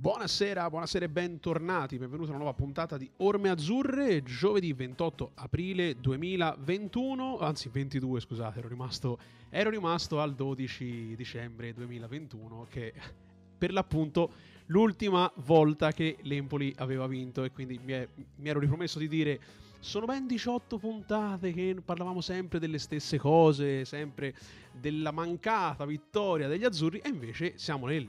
Buonasera, buonasera e bentornati, benvenuti a una nuova puntata di Orme Azzurre, giovedì 28 aprile 2021, anzi 22 scusate, ero rimasto, ero rimasto al 12 dicembre 2021 che per l'appunto l'ultima volta che l'Empoli aveva vinto e quindi mi, è, mi ero ripromesso di dire sono ben 18 puntate che parlavamo sempre delle stesse cose, sempre della mancata vittoria degli azzurri e invece siamo nel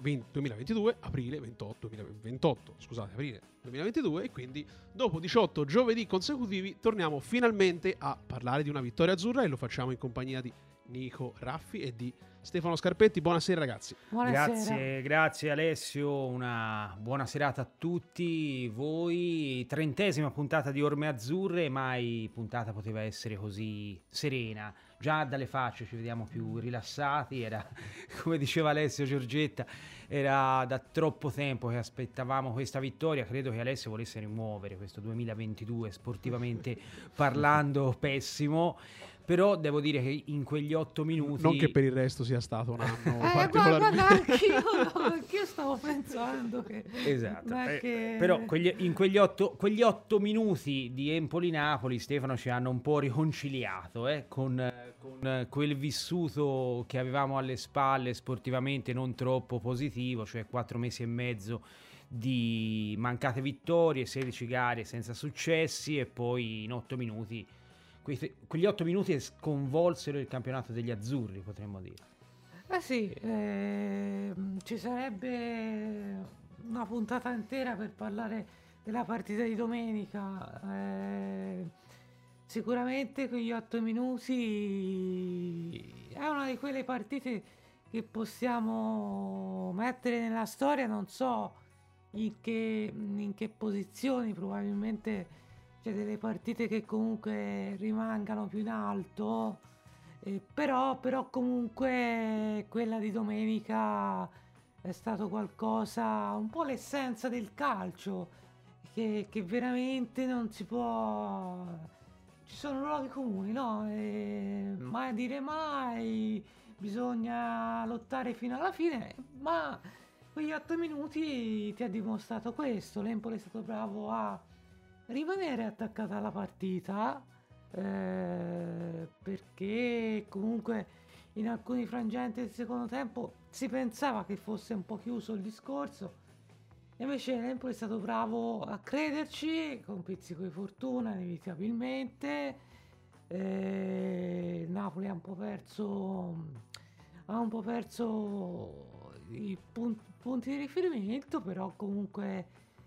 2022, aprile 28, 2028, scusate, aprile 2022 e quindi dopo 18 giovedì consecutivi torniamo finalmente a parlare di una vittoria azzurra e lo facciamo in compagnia di Nico Raffi e di Stefano Scarpetti. Buonasera ragazzi. Buonasera. Grazie, grazie Alessio, una buona serata a tutti voi. Trentesima puntata di Orme Azzurre, mai puntata poteva essere così serena. Già dalle facce ci vediamo più rilassati, era come diceva Alessio Giorgetta, era da troppo tempo che aspettavamo questa vittoria. Credo che Alessio volesse rimuovere questo 2022 sportivamente parlando pessimo. Però devo dire che in quegli otto minuti. Non che per il resto sia stato un anno eh, particolarmente. Guarda, anch'io, anch'io stavo pensando che. Esatto. Eh, che... Però quegli, in quegli otto, quegli otto, minuti di Empoli-Napoli, Stefano ci hanno un po' riconciliato eh, con, con, quel vissuto che avevamo alle spalle sportivamente non troppo positivo, cioè quattro mesi e mezzo di mancate vittorie, 16 gare senza successi e poi in otto minuti quegli otto minuti sconvolsero il campionato degli azzurri, potremmo dire. Eh sì, eh, ci sarebbe una puntata intera per parlare della partita di domenica. Eh, sicuramente quegli otto minuti è una di quelle partite che possiamo mettere nella storia, non so in che, in che posizioni, probabilmente cioè delle partite che comunque rimangano più in alto, eh, però, però comunque quella di domenica è stato qualcosa, un po' l'essenza del calcio, che, che veramente non si può... Ci sono luoghi comuni, no? E mai dire mai, bisogna lottare fino alla fine, ma quegli otto minuti ti ha dimostrato questo, l'Empoli è stato bravo a rimanere attaccata alla partita eh, perché comunque in alcuni frangenti del secondo tempo si pensava che fosse un po' chiuso il discorso. Invece l'Empoli è stato bravo a crederci con pizzico di fortuna inevitabilmente. Eh, Napoli ha un po' perso ha un po' perso i punti, punti di riferimento però comunque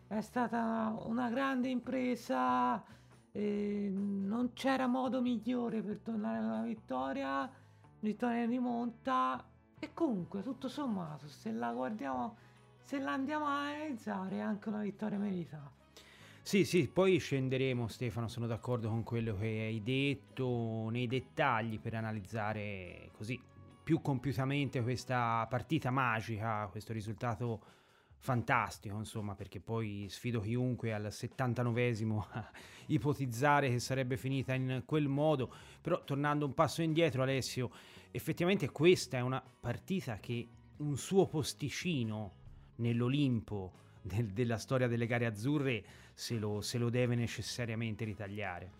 è stata una grande impresa, eh, non c'era modo migliore per tornare alla vittoria, vittoria in rimonta e comunque tutto sommato se la guardiamo, se la andiamo a analizzare è anche una vittoria meritata. Sì, sì, poi scenderemo Stefano, sono d'accordo con quello che hai detto nei dettagli per analizzare così più compiutamente questa partita magica, questo risultato fantastico, insomma, perché poi sfido chiunque al 79esimo a ipotizzare che sarebbe finita in quel modo. Però tornando un passo indietro, Alessio, effettivamente questa è una partita che un suo posticino nell'Olimpo del, della storia delle gare azzurre se lo, se lo deve necessariamente ritagliare.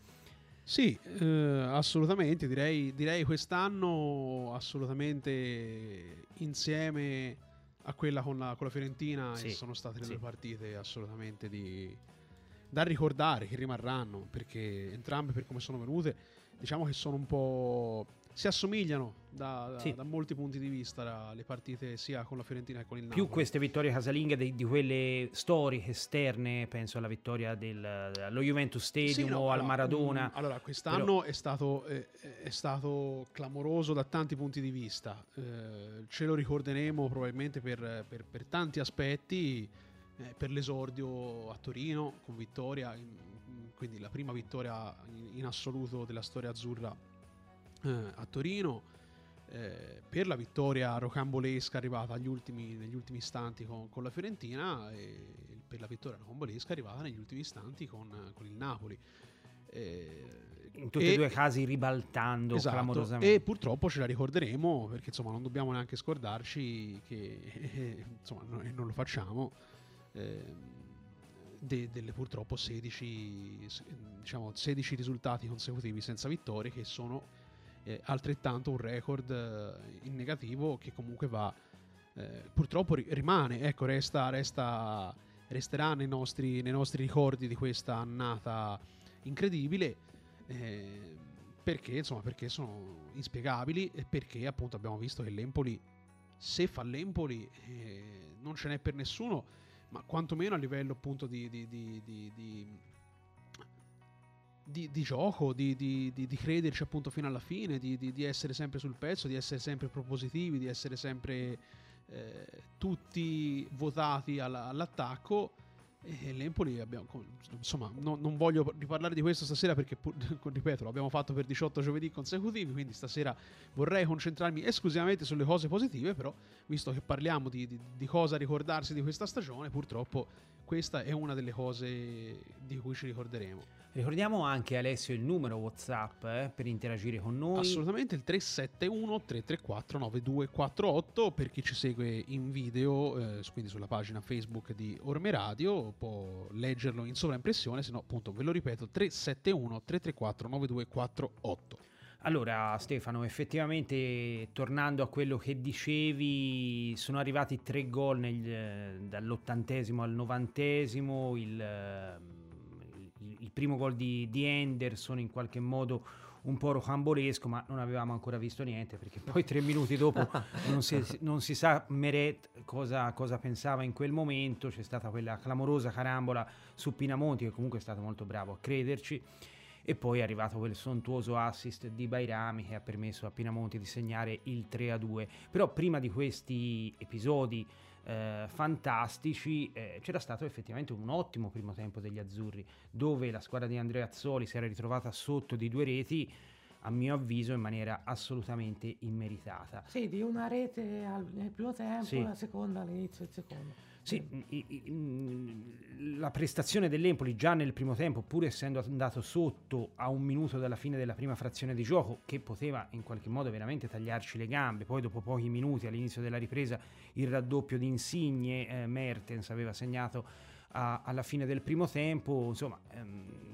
Sì, eh, assolutamente, direi, direi quest'anno assolutamente insieme a quella con la, con la Fiorentina sì, sono state le sì. due partite assolutamente di, da ricordare che rimarranno perché entrambe per come sono venute diciamo che sono un po' si assomigliano da, da, sì. da molti punti di vista la, le partite sia con la Fiorentina che con il Napoli. Più queste vittorie casalinghe di, di quelle storiche esterne, penso alla vittoria del, allo Juventus Stadium sì, no, o al Maradona. Mh, mm, allora, quest'anno Però... è, stato, eh, è, stato, clamoroso da tanti punti di vista. Eh, ce lo ricorderemo probabilmente per, per, per tanti aspetti. Eh, per l'esordio a Torino con vittoria, in, quindi la prima vittoria in, in assoluto della storia azzurra eh, a Torino. Eh, per la vittoria rocambolesca arrivata ultimi, negli ultimi istanti con, con, la Fiorentina e per la vittoria rocambolesca arrivata negli ultimi istanti con, con il Napoli. Eh, in tutti e, e due i casi ribaltando esatto, clamorosamente. E purtroppo ce la ricorderemo perché insomma non dobbiamo neanche scordarci che eh, insomma noi non lo facciamo. Eh, de, delle purtroppo 16, diciamo, 16 risultati consecutivi senza vittorie che sono eh, altrettanto un record eh, in negativo che comunque va eh, purtroppo rimane ecco resta, resta resterà nei nostri, nei nostri ricordi di questa annata incredibile eh, perché, insomma, perché sono inspiegabili e perché appunto abbiamo visto che l'Empoli, se fa l'Empoli, eh, non ce n'è per nessuno, ma quantomeno a livello appunto di, di, di, di, di gioco, di, crederci appunto fino alla fine, di, essere sempre sul pezzo, di essere sempre propositivi, di essere sempre eh, tutti votati all'attacco e l'Empoli abbiamo, insomma, no, non voglio riparlare di questo stasera perché, ripeto, l'abbiamo fatto per 18 giovedì consecutivi, quindi stasera vorrei concentrarmi esclusivamente sulle cose positive, però visto che parliamo di, di, di cosa ricordarsi di questa stagione, purtroppo questa è una delle cose di cui ci ricorderemo. Ricordiamo anche Alessio il numero WhatsApp eh, per interagire con noi. Assolutamente il 371 334 9248 per chi ci segue in video, eh, quindi sulla pagina Facebook di Orme Radio, può leggerlo in sovraimpressione, se no appunto ve lo ripeto 371 334 9248. Allora Stefano, effettivamente tornando a quello che dicevi, sono arrivati tre gol nel, dall'ottantesimo al novantesimo, il il primo gol di, di Henderson in qualche modo un po' rocambolesco, ma non avevamo ancora visto niente perché poi tre minuti dopo non, si, non, si, sa Meret cosa, cosa, pensava in quel momento. C'è stata quella clamorosa carambola su Pinamonti, che comunque è stato molto bravo a crederci. E poi è arrivato quel sontuoso assist di Bairami che ha permesso a Pinamonti di segnare il 3-2. Però prima di questi episodi eh, fantastici, eh, c'era stato effettivamente un ottimo primo tempo degli azzurri, dove la squadra di Andrea Azzoli si era ritrovata sotto di due reti, a mio avviso in maniera assolutamente immeritata. Sì, di una rete al, nel primo tempo, sì. la seconda all'inizio del secondo. Sì, i, la prestazione dell'Empoli già nel primo tempo, pur essendo andato sotto a un minuto dalla fine della prima frazione di gioco, che poteva in qualche modo veramente tagliarci le gambe, poi dopo pochi minuti all'inizio della ripresa il raddoppio di Insigne, eh, Mertens aveva segnato a, alla fine del primo tempo, insomma... Ehm,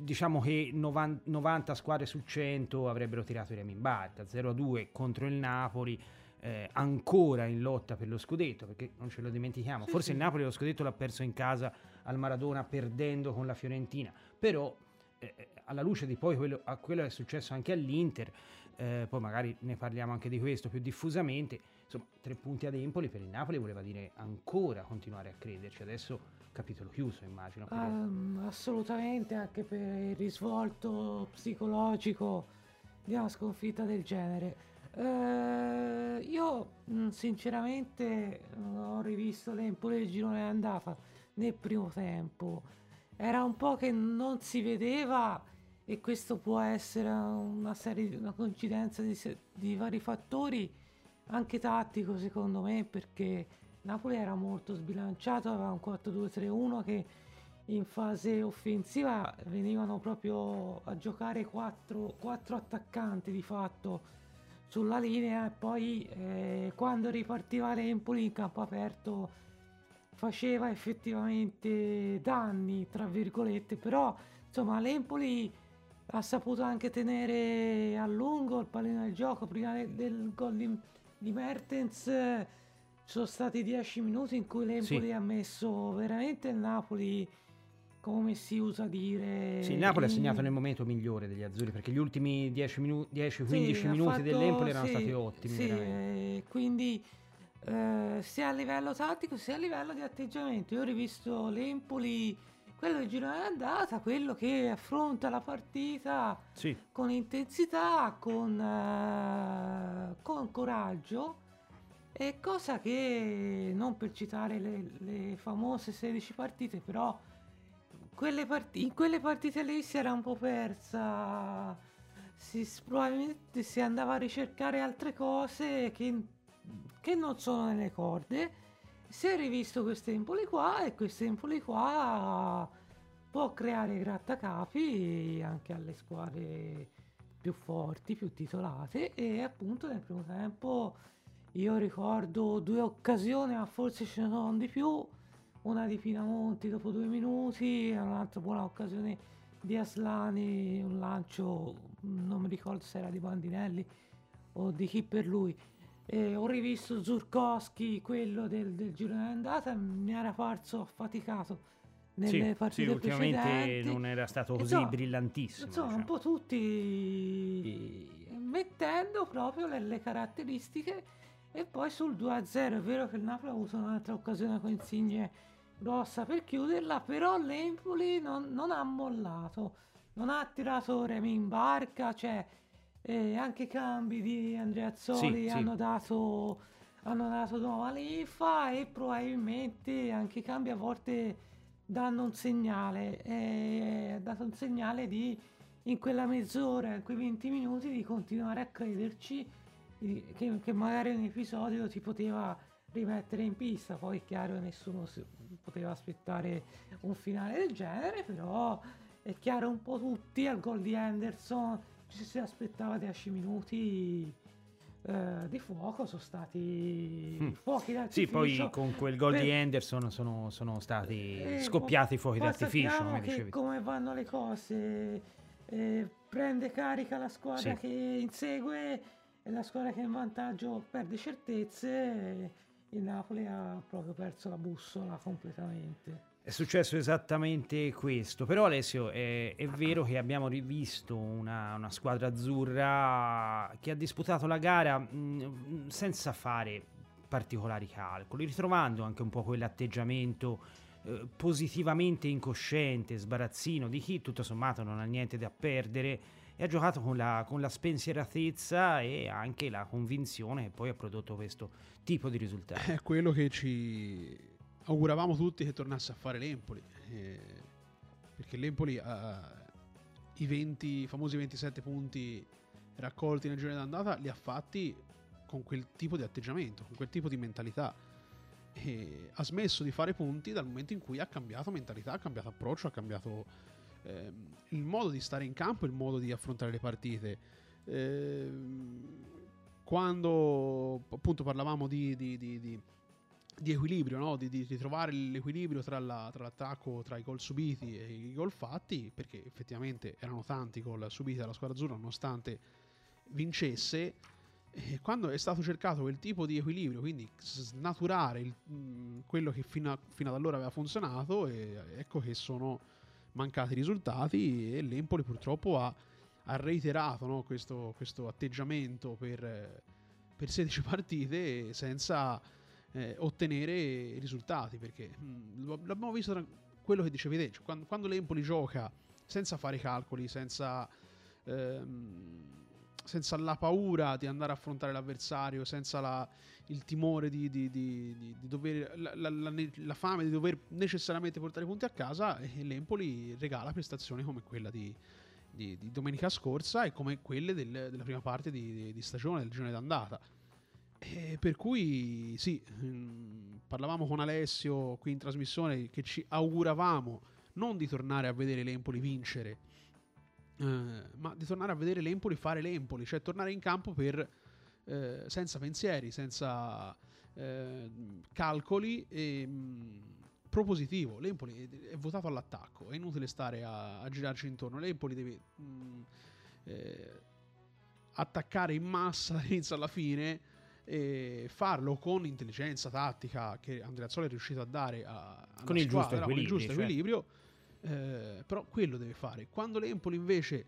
diciamo che 90, 90, squadre su 100 avrebbero tirato i remi in barca. 0-2 contro il Napoli eh, ancora in lotta per lo scudetto, perché non ce lo dimentichiamo. Sì, Forse sì. il Napoli lo scudetto l'ha perso in casa al Maradona perdendo con la Fiorentina, però eh, alla luce di poi quello, a quello che è successo anche all'Inter, eh, poi magari ne parliamo anche di questo più diffusamente, insomma tre punti ad Empoli per il Napoli voleva dire ancora continuare a crederci, adesso capitolo chiuso immagino. Um, assolutamente, anche per il risvolto psicologico di una sconfitta del genere. Uh, io mm, sinceramente non ho rivisto l'Empoli del girone andata nel primo tempo. Era un po' che non si vedeva e questo può essere una serie una coincidenza di, di vari fattori, anche tattico secondo me, perché Napoli era molto sbilanciato, aveva un 4-2-3-1 che in fase offensiva venivano proprio a giocare 4, 4 attaccanti di fatto sulla linea e poi eh, quando ripartiva l'Empoli in campo aperto faceva effettivamente danni tra virgolette però insomma l'Empoli ha saputo anche tenere a lungo il pallino del gioco prima del, del gol di, di Mertens ci sono stati 10 minuti in cui l'Empoli sì. ha messo veramente il Napoli come si usa dire. Sì, il Napoli ha segnato nel momento migliore degli azzurri perché gli ultimi 10-15 sì, minuti fatto, dell'Empoli erano sì, stati ottimi. Sì, eh, quindi eh, sia a livello tattico sia a livello di atteggiamento. Io ho rivisto l'Empoli, quello che gira andata, quello che affronta la partita sì. con intensità, con, uh, con coraggio. E cosa che non per citare le, le famose 16 partite, però quelle part- in quelle partite lì si era un po' persa. Si, probabilmente si andava a ricercare altre cose che, che non sono nelle corde. Si è rivisto questo Empoli qua e questo Empoli qua può creare grattacapi anche alle squadre più forti, più titolate e appunto nel primo tempo io ricordo due occasioni, ma forse ce ne sono di più, una di Pinamonti dopo due minuti, un'altra buona occasione di Aslani, un lancio, non mi ricordo se era di Bandinelli o di chi per lui. E ho rivisto Zurkowski, quello del, del girone d'andata, mi era parso affaticato nelle sì, partite sì, ultimamente precedenti. non era stato così Insomma, brillantissimo. Insomma, diciamo. un po' tutti mettendo proprio le, le caratteristiche e poi sul 2-0 è vero che il Napoli ha avuto un'altra occasione con Insigne grossa per chiuderla, però l'Empoli non, non ha mollato, non ha tirato Remi in barca, cioè eh, anche i cambi di Andrea Azzoli Sì, sì. hanno dato hanno dato nuova linfa e probabilmente anche i cambi a volte danno un segnale, eh, ha dato un segnale di in quella mezz'ora, in quei 20 minuti di continuare a crederci che, che magari un episodio ti poteva rimettere in pista, poi è chiaro che nessuno poteva aspettare un finale del genere, però è chiaro un po' tutti al gol di Henderson ci si aspettava 10 minuti eh, di fuoco, sono stati Mm. fuochi Sì, d'artificio. poi con quel gol di Per- Henderson sono, sono stati eh, scoppiati i poi- fuochi d'artificio, come dicevi. come vanno le cose eh, prende carica la squadra Sì. che insegue e la squadra che è in vantaggio perde certezze il Napoli ha proprio perso la bussola completamente. È successo esattamente questo, però Alessio è, è vero che abbiamo rivisto una, una squadra azzurra che ha disputato la gara mh, senza fare particolari calcoli, ritrovando anche un po' quell'atteggiamento eh, positivamente incosciente, sbarazzino di chi tutto sommato non ha niente da perdere e ha giocato con la, con la spensieratezza e anche la convinzione che poi ha prodotto questo tipo di risultato. È quello che ci auguravamo tutti che tornasse a fare l'Empoli. eh, perché l'Empoli ha i 20, i famosi 27 punti raccolti nel girone d'andata li ha fatti con quel tipo di atteggiamento, con quel tipo di mentalità. E ha smesso di fare punti dal momento in cui ha cambiato mentalità, ha cambiato approccio, ha cambiato ehm, il modo di stare in campo, il modo di affrontare le partite. Ehm, quando appunto parlavamo di, di- di- di- equilibrio, no? di, trovare l'equilibrio tra, la- tra l'attacco, tra i gol subiti e i gol fatti, perché effettivamente erano tanti i gol subiti dalla squadra azzurra nonostante vincesse. E quando è stato cercato quel tipo di equilibrio, quindi snaturare il- mh, quello che fino, a- fino ad allora aveva funzionato, ecco che sono mancati risultati e l'Empoli purtroppo ha, ha reiterato no, questo, questo atteggiamento per, per 16 partite senza eh, ottenere risultati perché mh, lo- l'abbiamo visto quello che dicevi te cioè, quando, quando l'Empoli gioca senza fare calcoli senza ehm, senza la paura di andare a affrontare l'avversario senza la- il timore di, di- di- di- dover la, la- la- la fame di dover necessariamente portare i punti a casa e l'Empoli regala prestazioni come quella di, domenica scorsa e come quelle del- della prima parte di stagione del girone d'andata. E per cui sì, mm, parlavamo con Alessio qui in trasmissione che ci auguravamo non di tornare a vedere l'Empoli vincere, eh, ma di tornare a vedere l'Empoli fare l'Empoli, cioè tornare in campo per, eh, senza pensieri, senza eh, calcoli e mm, propositivo. L'Empoli è, è votato all'attacco, è inutile stare a, a girarci intorno. L'Empoli deve mm, eh, attaccare in massa dall'inizio alla fine e farlo con intelligenza tattica che Andrea Zola è riuscito a dare a, Con il giusto squadra, con il giusto equilibrio, equilibrio eh, però quello deve fare quando l'Empoli invece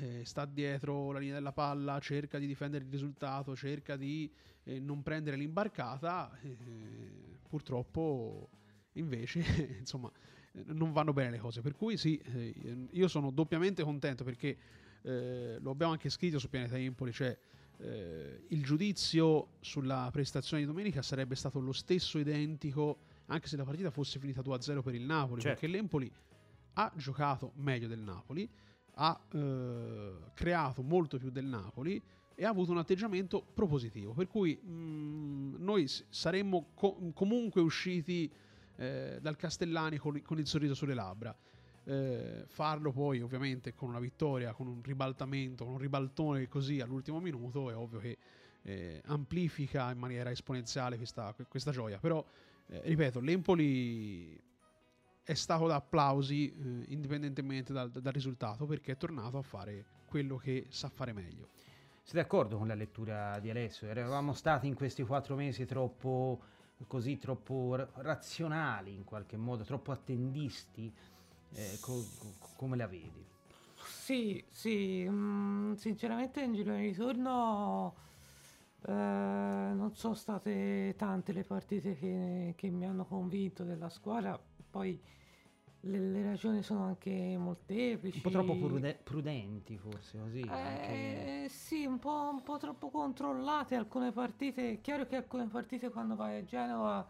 eh, sta dietro la linea della palla cerca di difendere il risultato cerca di eh, non prendere l'imbarcata eh, purtroppo invece insomma non vanno bene le cose per cui sì eh, io sono doppiamente contento perché eh, lo abbiamo anche scritto su Pianeta Empoli cioè il giudizio sulla prestazione di domenica sarebbe stato lo stesso identico anche se la partita fosse finita 2-0 per il Napoli, Certo. perché l'Empoli ha giocato meglio del Napoli, ha eh, creato molto più del Napoli e ha avuto un atteggiamento propositivo, per cui mh, noi s- saremmo co- comunque usciti eh, dal Castellani con, con il sorriso sulle labbra. eh, farlo poi ovviamente con una vittoria, con un ribaltamento, con un ribaltone così all'ultimo minuto è ovvio che eh, amplifica in maniera esponenziale questa, questa gioia. Però, eh, ripeto, l'Empoli è stato da applausi eh, indipendentemente dal, dal, risultato perché è tornato a fare quello che sa fare meglio. Siete d'accordo con la lettura di Alessio? Eravamo stati in questi quattro mesi troppo così troppo razionali in qualche modo, troppo attendisti, eh, co- co- come la vedi? Sì, sì, mm, sinceramente in giro di ritorno eh, non sono state tante le partite che, che mi hanno convinto della squadra, poi le, le, ragioni sono anche molteplici. Un po' troppo prude- prudenti forse così. Eh, anche... Sì, un po', un po', troppo controllate alcune partite. È chiaro che alcune partite quando vai a Genova,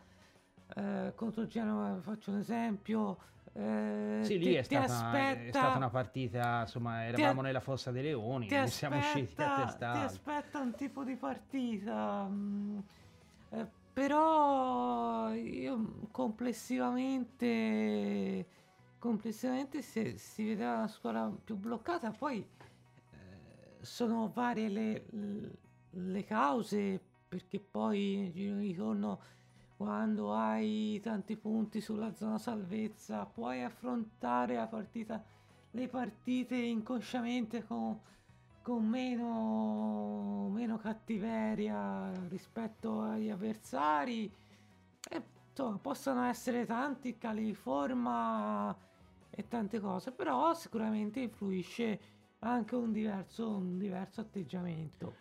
eh, contro Genova faccio un esempio. Eh, sì, lì ti, è, stata, aspetta, è, stata, una partita, insomma, eravamo a, nella fossa dei leoni, aspetta, siamo usciti a testa. Ti aspetta un tipo di partita. Mh, mm, eh, però io complessivamente complessivamente si, si vedeva una scuola più bloccata, poi eh, sono varie le, le, cause, perché poi nel giro di ritorno quando hai tanti punti sulla zona salvezza puoi affrontare partita, le partite inconsciamente con, con meno, meno cattiveria rispetto agli avversari. E, insomma, possono essere tanti cali di forma e tante cose, però sicuramente influisce anche un diverso, un diverso atteggiamento.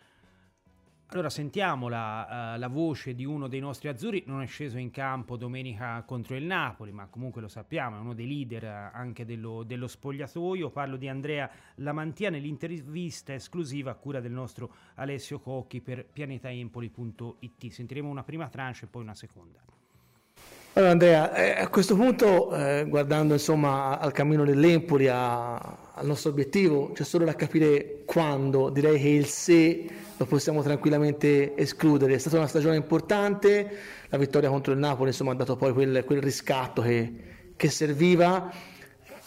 Allora sentiamo la, uh, la, voce di uno dei nostri azzurri, non è sceso in campo domenica contro il Napoli, ma comunque lo sappiamo, è uno dei leader anche dello, dello spogliatoio. Parlo di Andrea Lamantia nell'intervista esclusiva a cura del nostro Alessio Cocchi per pianetaempoli.it. Sentiremo una prima tranche e poi una seconda. Allora Andrea, eh, a questo punto, eh, guardando insomma al cammino dell'Empoli, a, al nostro obiettivo, c'è solo da capire quando, direi che il se lo possiamo tranquillamente escludere. È stata una stagione importante, la vittoria contro il Napoli insomma, ha dato poi quel, quel riscatto che, che, serviva,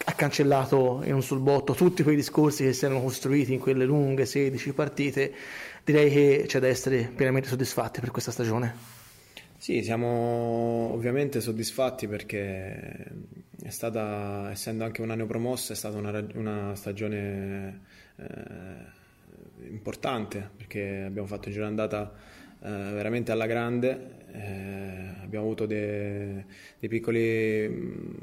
ha cancellato in un sul botto tutti quei discorsi che si erano costruiti in quelle lunghe 16 partite. Direi che c'è da essere pienamente soddisfatti per questa stagione. Sì, siamo ovviamente soddisfatti perché è stata, essendo anche un anno promosso, è stata una, una stagione eh, importante perché abbiamo fatto un giro andata eh, veramente alla grande, eh, abbiamo avuto dei, dei piccoli mm,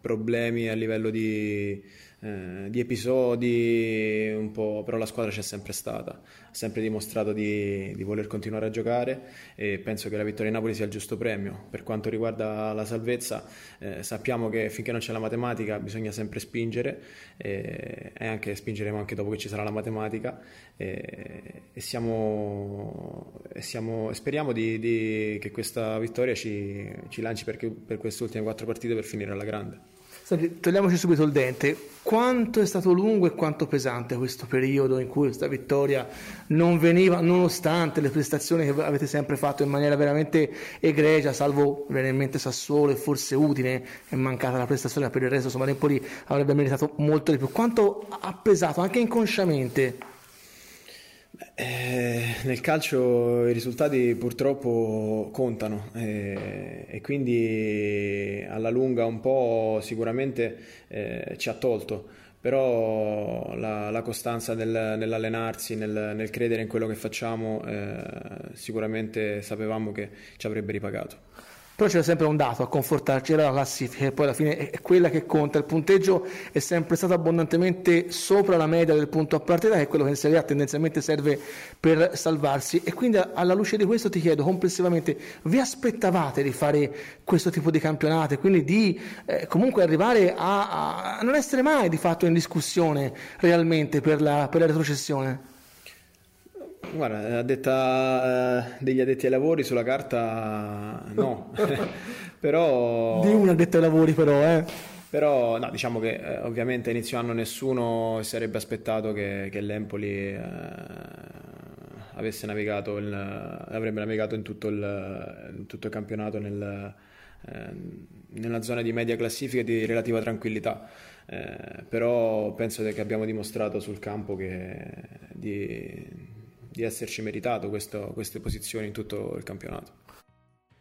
problemi a livello di eh, di episodi, un po', però la squadra c'è sempre stata, ha sempre dimostrato di, di, voler continuare a giocare e penso che la vittoria in Napoli sia il giusto premio. Per quanto riguarda la salvezza, eh, sappiamo che finché non c'è la matematica bisogna sempre spingere e, e anche spingeremo anche dopo che ci sarà la matematica e, e, siamo, siamo, speriamo di, di, che questa vittoria ci, ci lanci per, per queste ultime quattro partite per finire alla grande. Togliamoci subito il dente. Quanto è stato lungo e quanto pesante questo periodo in cui questa vittoria non veniva, nonostante le prestazioni che avete sempre fatto in maniera veramente egregia, salvo veramente Sassuolo e forse Udine, è mancata la prestazione per il resto, insomma l'Empoli avrebbe meritato molto di più. Quanto ha pesato anche inconsciamente eh, nel calcio i risultati purtroppo contano eh, e quindi alla lunga un po' sicuramente eh, ci ha tolto, però la, la costanza nel, nell'allenarsi, nel, nel, credere in quello che facciamo, eh, sicuramente sapevamo che ci avrebbe ripagato però c'era sempre un dato a confortarci, era la classifica e poi alla fine è quella che conta, il punteggio è sempre stato abbondantemente sopra la media del punto a partita che è quello che in Serie A tendenzialmente serve per salvarsi. E quindi alla luce di questo ti chiedo complessivamente vi aspettavate di fare questo tipo di campionati, quindi di eh, comunque arrivare a, a, non essere mai di fatto in discussione realmente per la, per la retrocessione? Guarda, a detta eh, degli addetti ai lavori sulla carta no, però... Di un addetto ai lavori però, eh. Però no, diciamo che eh, ovviamente a inizio anno nessuno si sarebbe aspettato che, che l'Empoli eh, avesse navigato, il, avrebbe navigato in tutto il, in tutto il campionato nel, eh, nella zona di media classifica di relativa tranquillità. Eh, però penso che abbiamo dimostrato sul campo che, di, di, esserci meritato questo, queste posizioni in tutto il campionato.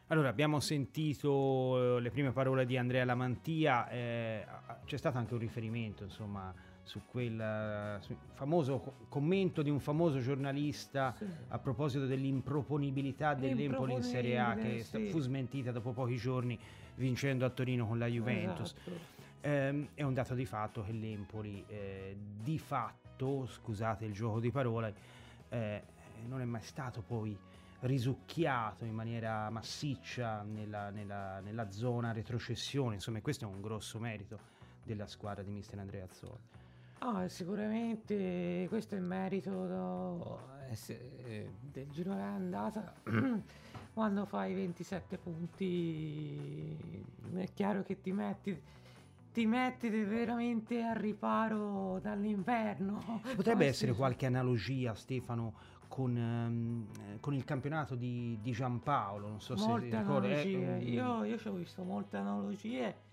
Allora, abbiamo sentito eh, le prime parole di Andrea Lamantia, eh, c'è stato anche un riferimento, insomma, su quel su famoso commento di un famoso giornalista sì. a proposito dell'improponibilità dell'Empoli in Serie A che sì. fu smentita dopo pochi giorni vincendo a Torino con la Juventus. Esatto. Eh, è un dato di fatto che l'Empoli eh, di fatto, scusate il gioco di parole, eh, non è mai stato poi risucchiato in maniera massiccia nella, nella, nella zona retrocessione, insomma questo è un grosso merito della squadra di mister Andrea Azzoli. Ah, sicuramente questo è il merito do, eh, del girone andata. Quando fai 27 punti è chiaro che ti metti, ti metti veramente al riparo dall'inverno. Potrebbe essere qualche analogia, Stefano, con, um, con, il campionato di, di Giampaolo. Non so molte se analogie. Eh, io, io ci ho visto molte analogie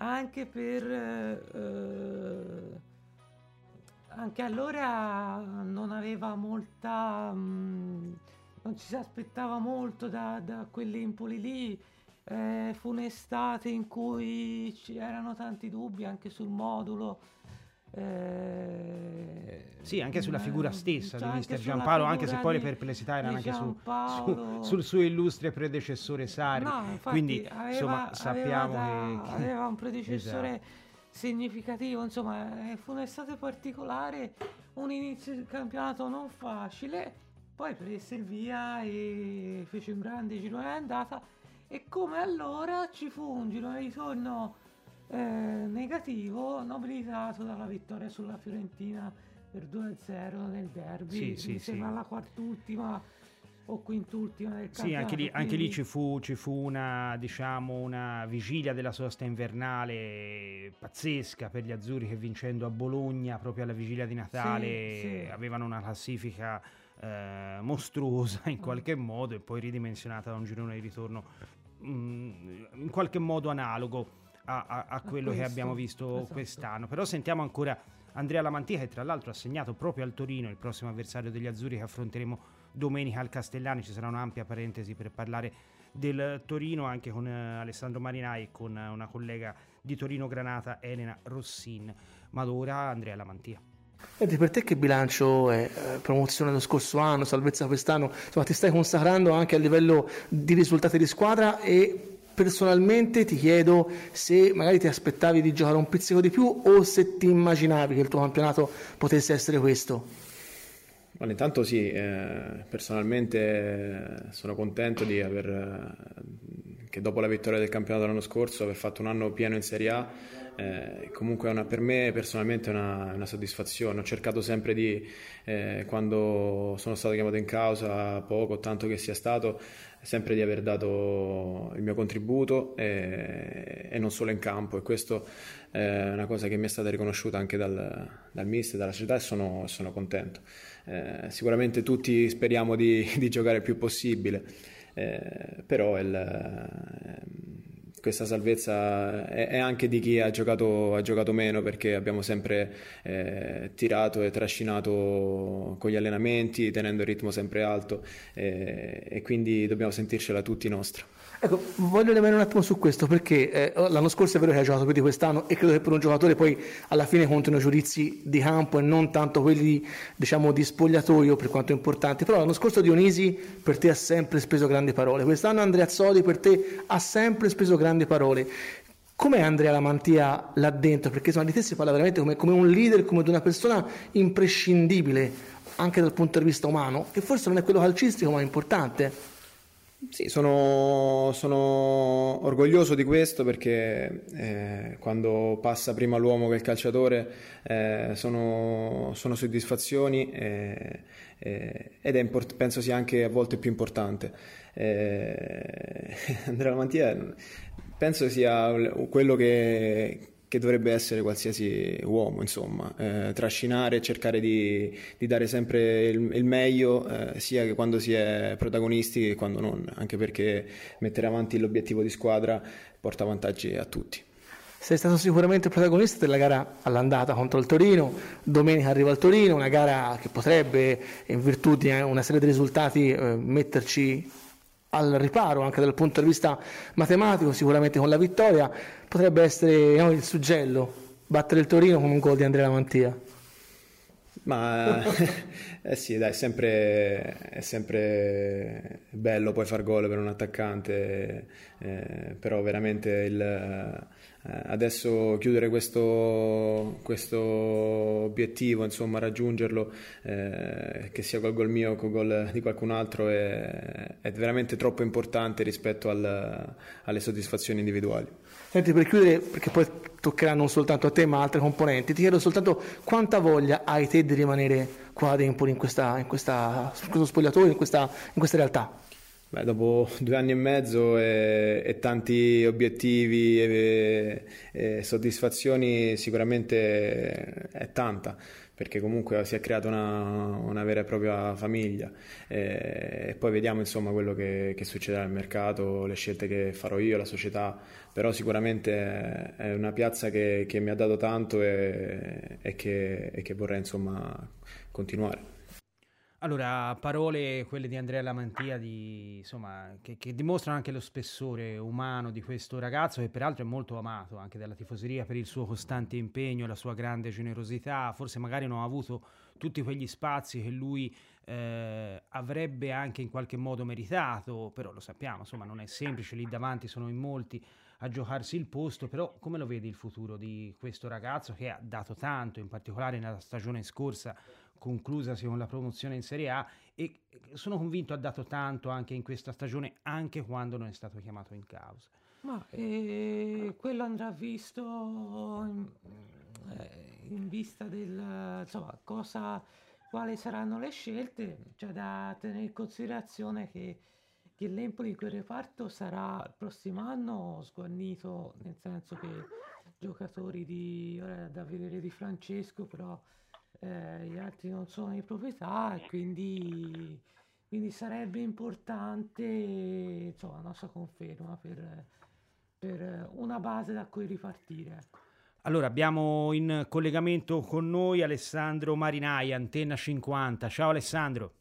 anche per. Eh, anche allora non aveva molta. Mh, non ci si aspettava molto da, da quell'Empoli lì. Eh, fu un'estate in cui c'erano tanti dubbi anche sul modulo. Eh, sì, anche sulla figura stessa di Mister Giampaolo, anche se poi le perplessità erano anche su, su, sul suo illustre predecessore Sari. No, Quindi, aveva, insomma, sappiamo aveva da, che aveva un predecessore esatto. significativo. Insomma, fu un'estate particolare, un inizio di campionato non facile. Poi prese il via e fece un grande girone andata. E come allora ci fu un girone di ritorno eh, negativo nobilitato dalla vittoria sulla Fiorentina per 2-0 nel derby. Sì, sì, sembra sì. la quart'ultima o quint'ultima del campionato. Sì, anche lì, anche lì ci, fu, ci fu, una, diciamo, una vigilia della sosta invernale pazzesca per gli azzurri che vincendo a Bologna proprio alla vigilia di Natale sì, sì. avevano una classifica eh, mostruosa in qualche modo e poi ridimensionata da un girone di ritorno mh, mm, in qualche modo analogo a, a, a quello che abbiamo visto esatto. quest'anno. Però sentiamo ancora Andrea Lamantia che tra l'altro ha segnato proprio al Torino il prossimo avversario degli azzurri che affronteremo domenica al Castellani. Ci sarà un'ampia parentesi per parlare del Torino anche con eh, Alessandro Marinai e con eh, una collega di Torino Granata Elena Rossin. Ma ora Andrea Lamantia. Vedi, per te che bilancio è? Eh, promozione lo scorso anno, salvezza quest'anno? Insomma, ti stai consacrando anche a livello di risultati di squadra e personalmente ti chiedo se magari ti aspettavi di giocare un pizzico di più o se ti immaginavi che il tuo campionato potesse essere questo. Bueno, intanto sì, eh, personalmente eh, sono contento di aver, eh, che dopo la vittoria del campionato l'anno scorso, aver fatto un anno pieno in Serie A eh, comunque una, per me personalmente è una, una, soddisfazione. Ho cercato sempre di, eh, quando sono stato chiamato in causa, poco o tanto che sia stato, sempre di aver dato il mio contributo e, e non solo in campo. E questo è una cosa che mi è stata riconosciuta anche dal, dal mister, dalla società e sono, sono contento. Eh, sicuramente tutti speriamo di, di giocare il più possibile, eh, però il questa salvezza è, anche di chi ha giocato, ha giocato meno perché abbiamo sempre eh, tirato e trascinato con gli allenamenti tenendo il ritmo sempre alto eh, e quindi dobbiamo sentircela tutti nostra. Ecco, voglio rimanere un attimo su questo perché eh, l'anno scorso è vero che hai giocato più di quest'anno e credo che per un giocatore poi alla fine contano i giudizi di campo e non tanto quelli diciamo di spogliatoio per quanto importanti, però l'anno scorso Dionisi per te ha sempre speso grandi parole, quest'anno Andrea Zoli per te ha sempre speso grandi parole. Com'è Andrea Lamantia là dentro? Perché insomma, di te si parla veramente come, come un leader, come di una persona imprescindibile anche dal punto di vista umano, che forse non è quello calcistico ma è importante. Sì, sono, sono, orgoglioso di questo perché eh, quando passa prima l'uomo che il calciatore eh, sono, sono, soddisfazioni eh, ed è import- penso sia anche a volte più importante. Eh, Andrea Lamantia penso sia quello che, che dovrebbe essere qualsiasi uomo, insomma, eh, trascinare cercare di, di, dare sempre il, il meglio, eh, sia che quando si è protagonisti che quando non, anche perché mettere avanti l'obiettivo di squadra porta vantaggi a tutti. Sei stato sicuramente protagonista della gara all'andata contro il Torino, domenica arriva il Torino, una gara che potrebbe, in virtù di una serie di risultati, eh, metterci al riparo anche dal punto di vista matematico, sicuramente con la vittoria, potrebbe essere no, il suggello, battere il Torino con un gol di Andrea Lamantia. Ma eh sì, dai, sempre, è sempre bello poi far gol per un attaccante, eh, però veramente il adesso chiudere questo, questo, obiettivo, insomma raggiungerlo, eh, che sia col gol mio o col gol di qualcun altro, è, è veramente troppo importante rispetto al, alle soddisfazioni individuali. Senti, per chiudere, perché poi toccherà non soltanto a te ma altre componenti, ti chiedo soltanto quanta voglia hai te di rimanere qua ad Empoli in, questa, in, questa, in questo spogliatoio, in questa, in questa realtà? Beh, dopo due anni e mezzo e, e tanti obiettivi e, e, soddisfazioni sicuramente è tanta perché comunque si è creata una, una vera e propria famiglia e, poi vediamo insomma quello che, che, succederà nel mercato, le scelte che farò io, la società, però sicuramente è una piazza che, che mi ha dato tanto e, che, che vorrei insomma continuare. Allora, parole quelle di Andrea Lamantia di, insomma, che, che, dimostrano anche lo spessore umano di questo ragazzo che peraltro è molto amato anche dalla tifoseria per il suo costante impegno, la sua grande generosità, forse magari non ha avuto tutti quegli spazi che lui eh, avrebbe anche in qualche modo meritato, però lo sappiamo, insomma non è semplice, lì davanti sono in molti a giocarsi il posto, però come lo vedi il futuro di questo ragazzo che ha dato tanto, in particolare nella stagione scorsa conclusasi con la promozione in Serie A e sono convinto ha dato tanto anche in questa stagione, anche quando non è stato chiamato in causa. Ma eh, quello andrà visto in, eh, in vista del insomma, cosa, quali saranno le scelte. C'è da tenere in considerazione che, che l'Empoli in quel reparto sarà il prossimo anno sguarnito, nel senso che giocatori di ora da vedere di Francesco, però eh, gli altri non sono di proprietà e quindi, quindi sarebbe importante insomma, la nostra conferma per, per una base da cui ripartire. Ecco. Allora, abbiamo in collegamento con noi Alessandro Marinai, Antenna 50. Ciao Alessandro.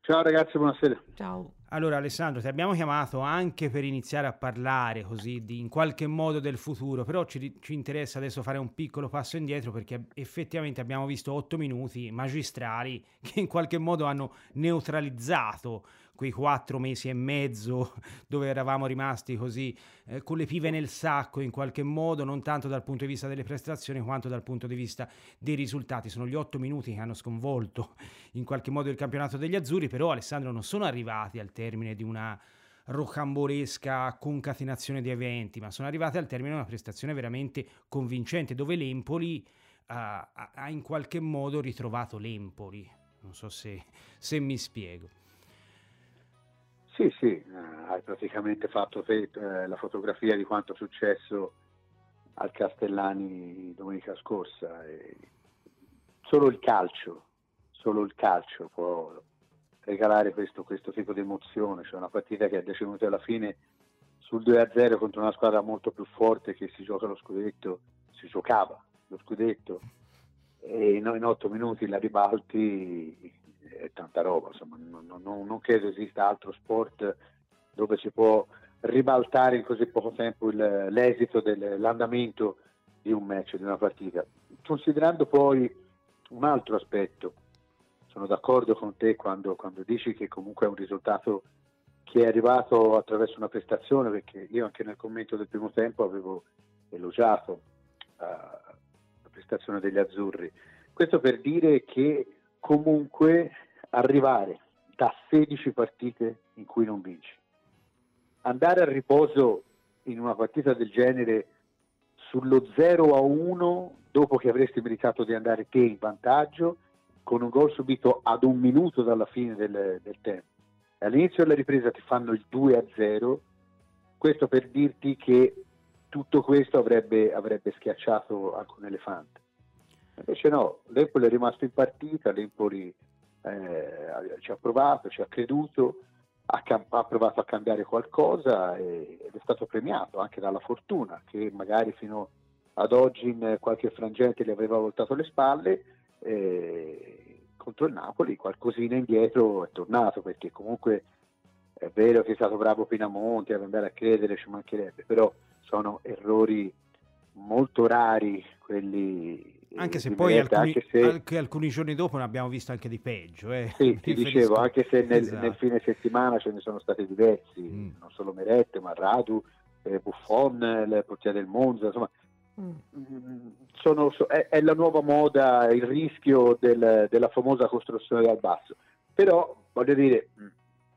Ciao ragazzi, buonasera. Ciao. Allora Alessandro, ti abbiamo chiamato anche per iniziare a parlare così di, in qualche modo del futuro, però ci, ci, interessa adesso fare un piccolo passo indietro perché effettivamente abbiamo visto otto minuti magistrali che in qualche modo hanno neutralizzato quei quattro mesi e mezzo dove eravamo rimasti così eh, con le pive nel sacco in qualche modo, non tanto dal punto di vista delle prestazioni quanto dal punto di vista dei risultati. Sono gli otto minuti che hanno sconvolto in qualche modo il campionato degli azzurri, però Alessandro non sono arrivati al termine di una rocambolesca concatenazione di eventi, ma sono arrivati al termine di una prestazione veramente convincente dove l'Empoli uh, ha in qualche modo ritrovato l'Empoli. Non so se, se mi spiego. Sì, sì, eh, hai praticamente fatto te eh, la fotografia di quanto è successo al Castellani domenica scorsa. E solo il calcio, solo il calcio può regalare questo, questo tipo di emozione, cioè una partita che a 10 minuti alla fine sul 2-0 contro una squadra molto più forte che si gioca lo scudetto, si giocava lo scudetto e in, 8 minuti la ribalti è tanta roba, insomma, non, non, non, credo esista altro sport dove si può ribaltare in così poco tempo il, l'esito dell'andamento di un match, di una partita. Considerando poi un altro aspetto, sono d'accordo con te quando, quando dici che comunque è un risultato che è arrivato attraverso una prestazione, perché io anche nel commento del primo tempo avevo elogiato uh, la prestazione degli azzurri. Questo per dire che comunque arrivare da 16 partite in cui non vinci. Andare a riposo in una partita del genere sullo 0 a 1 dopo che avresti meritato di andare te in vantaggio con un gol subito ad un minuto dalla fine del, del tempo. All'inizio della ripresa ti fanno il 2 a 0, questo per dirti che tutto questo avrebbe, avrebbe schiacciato alcun elefante. Invece no, l'Empoli è rimasto in partita, l'Empoli eh, ci ha provato, ci ha creduto, ha, cam- ha, provato a cambiare qualcosa e, ed è stato premiato anche dalla fortuna che magari fino ad oggi in qualche frangente gli aveva voltato le spalle. Eh, contro il Napoli qualcosina indietro è tornato perché comunque è vero che è stato bravo Pinamonti ad andare a credere ci mancherebbe però sono errori molto rari quelli anche se poi alcuni, anche se... Anche alcuni, giorni dopo ne abbiamo visto anche di peggio. Eh. Sì, ti dicevo, anche se nel, esatto. nel, fine settimana ce ne sono stati diversi, mm. non solo Merette, ma Radu, eh, Buffon, il portiere del Monza, insomma, mm. mm sono, è, è, la nuova moda, il rischio del, della famosa costruzione dal basso. Però, voglio dire, mm,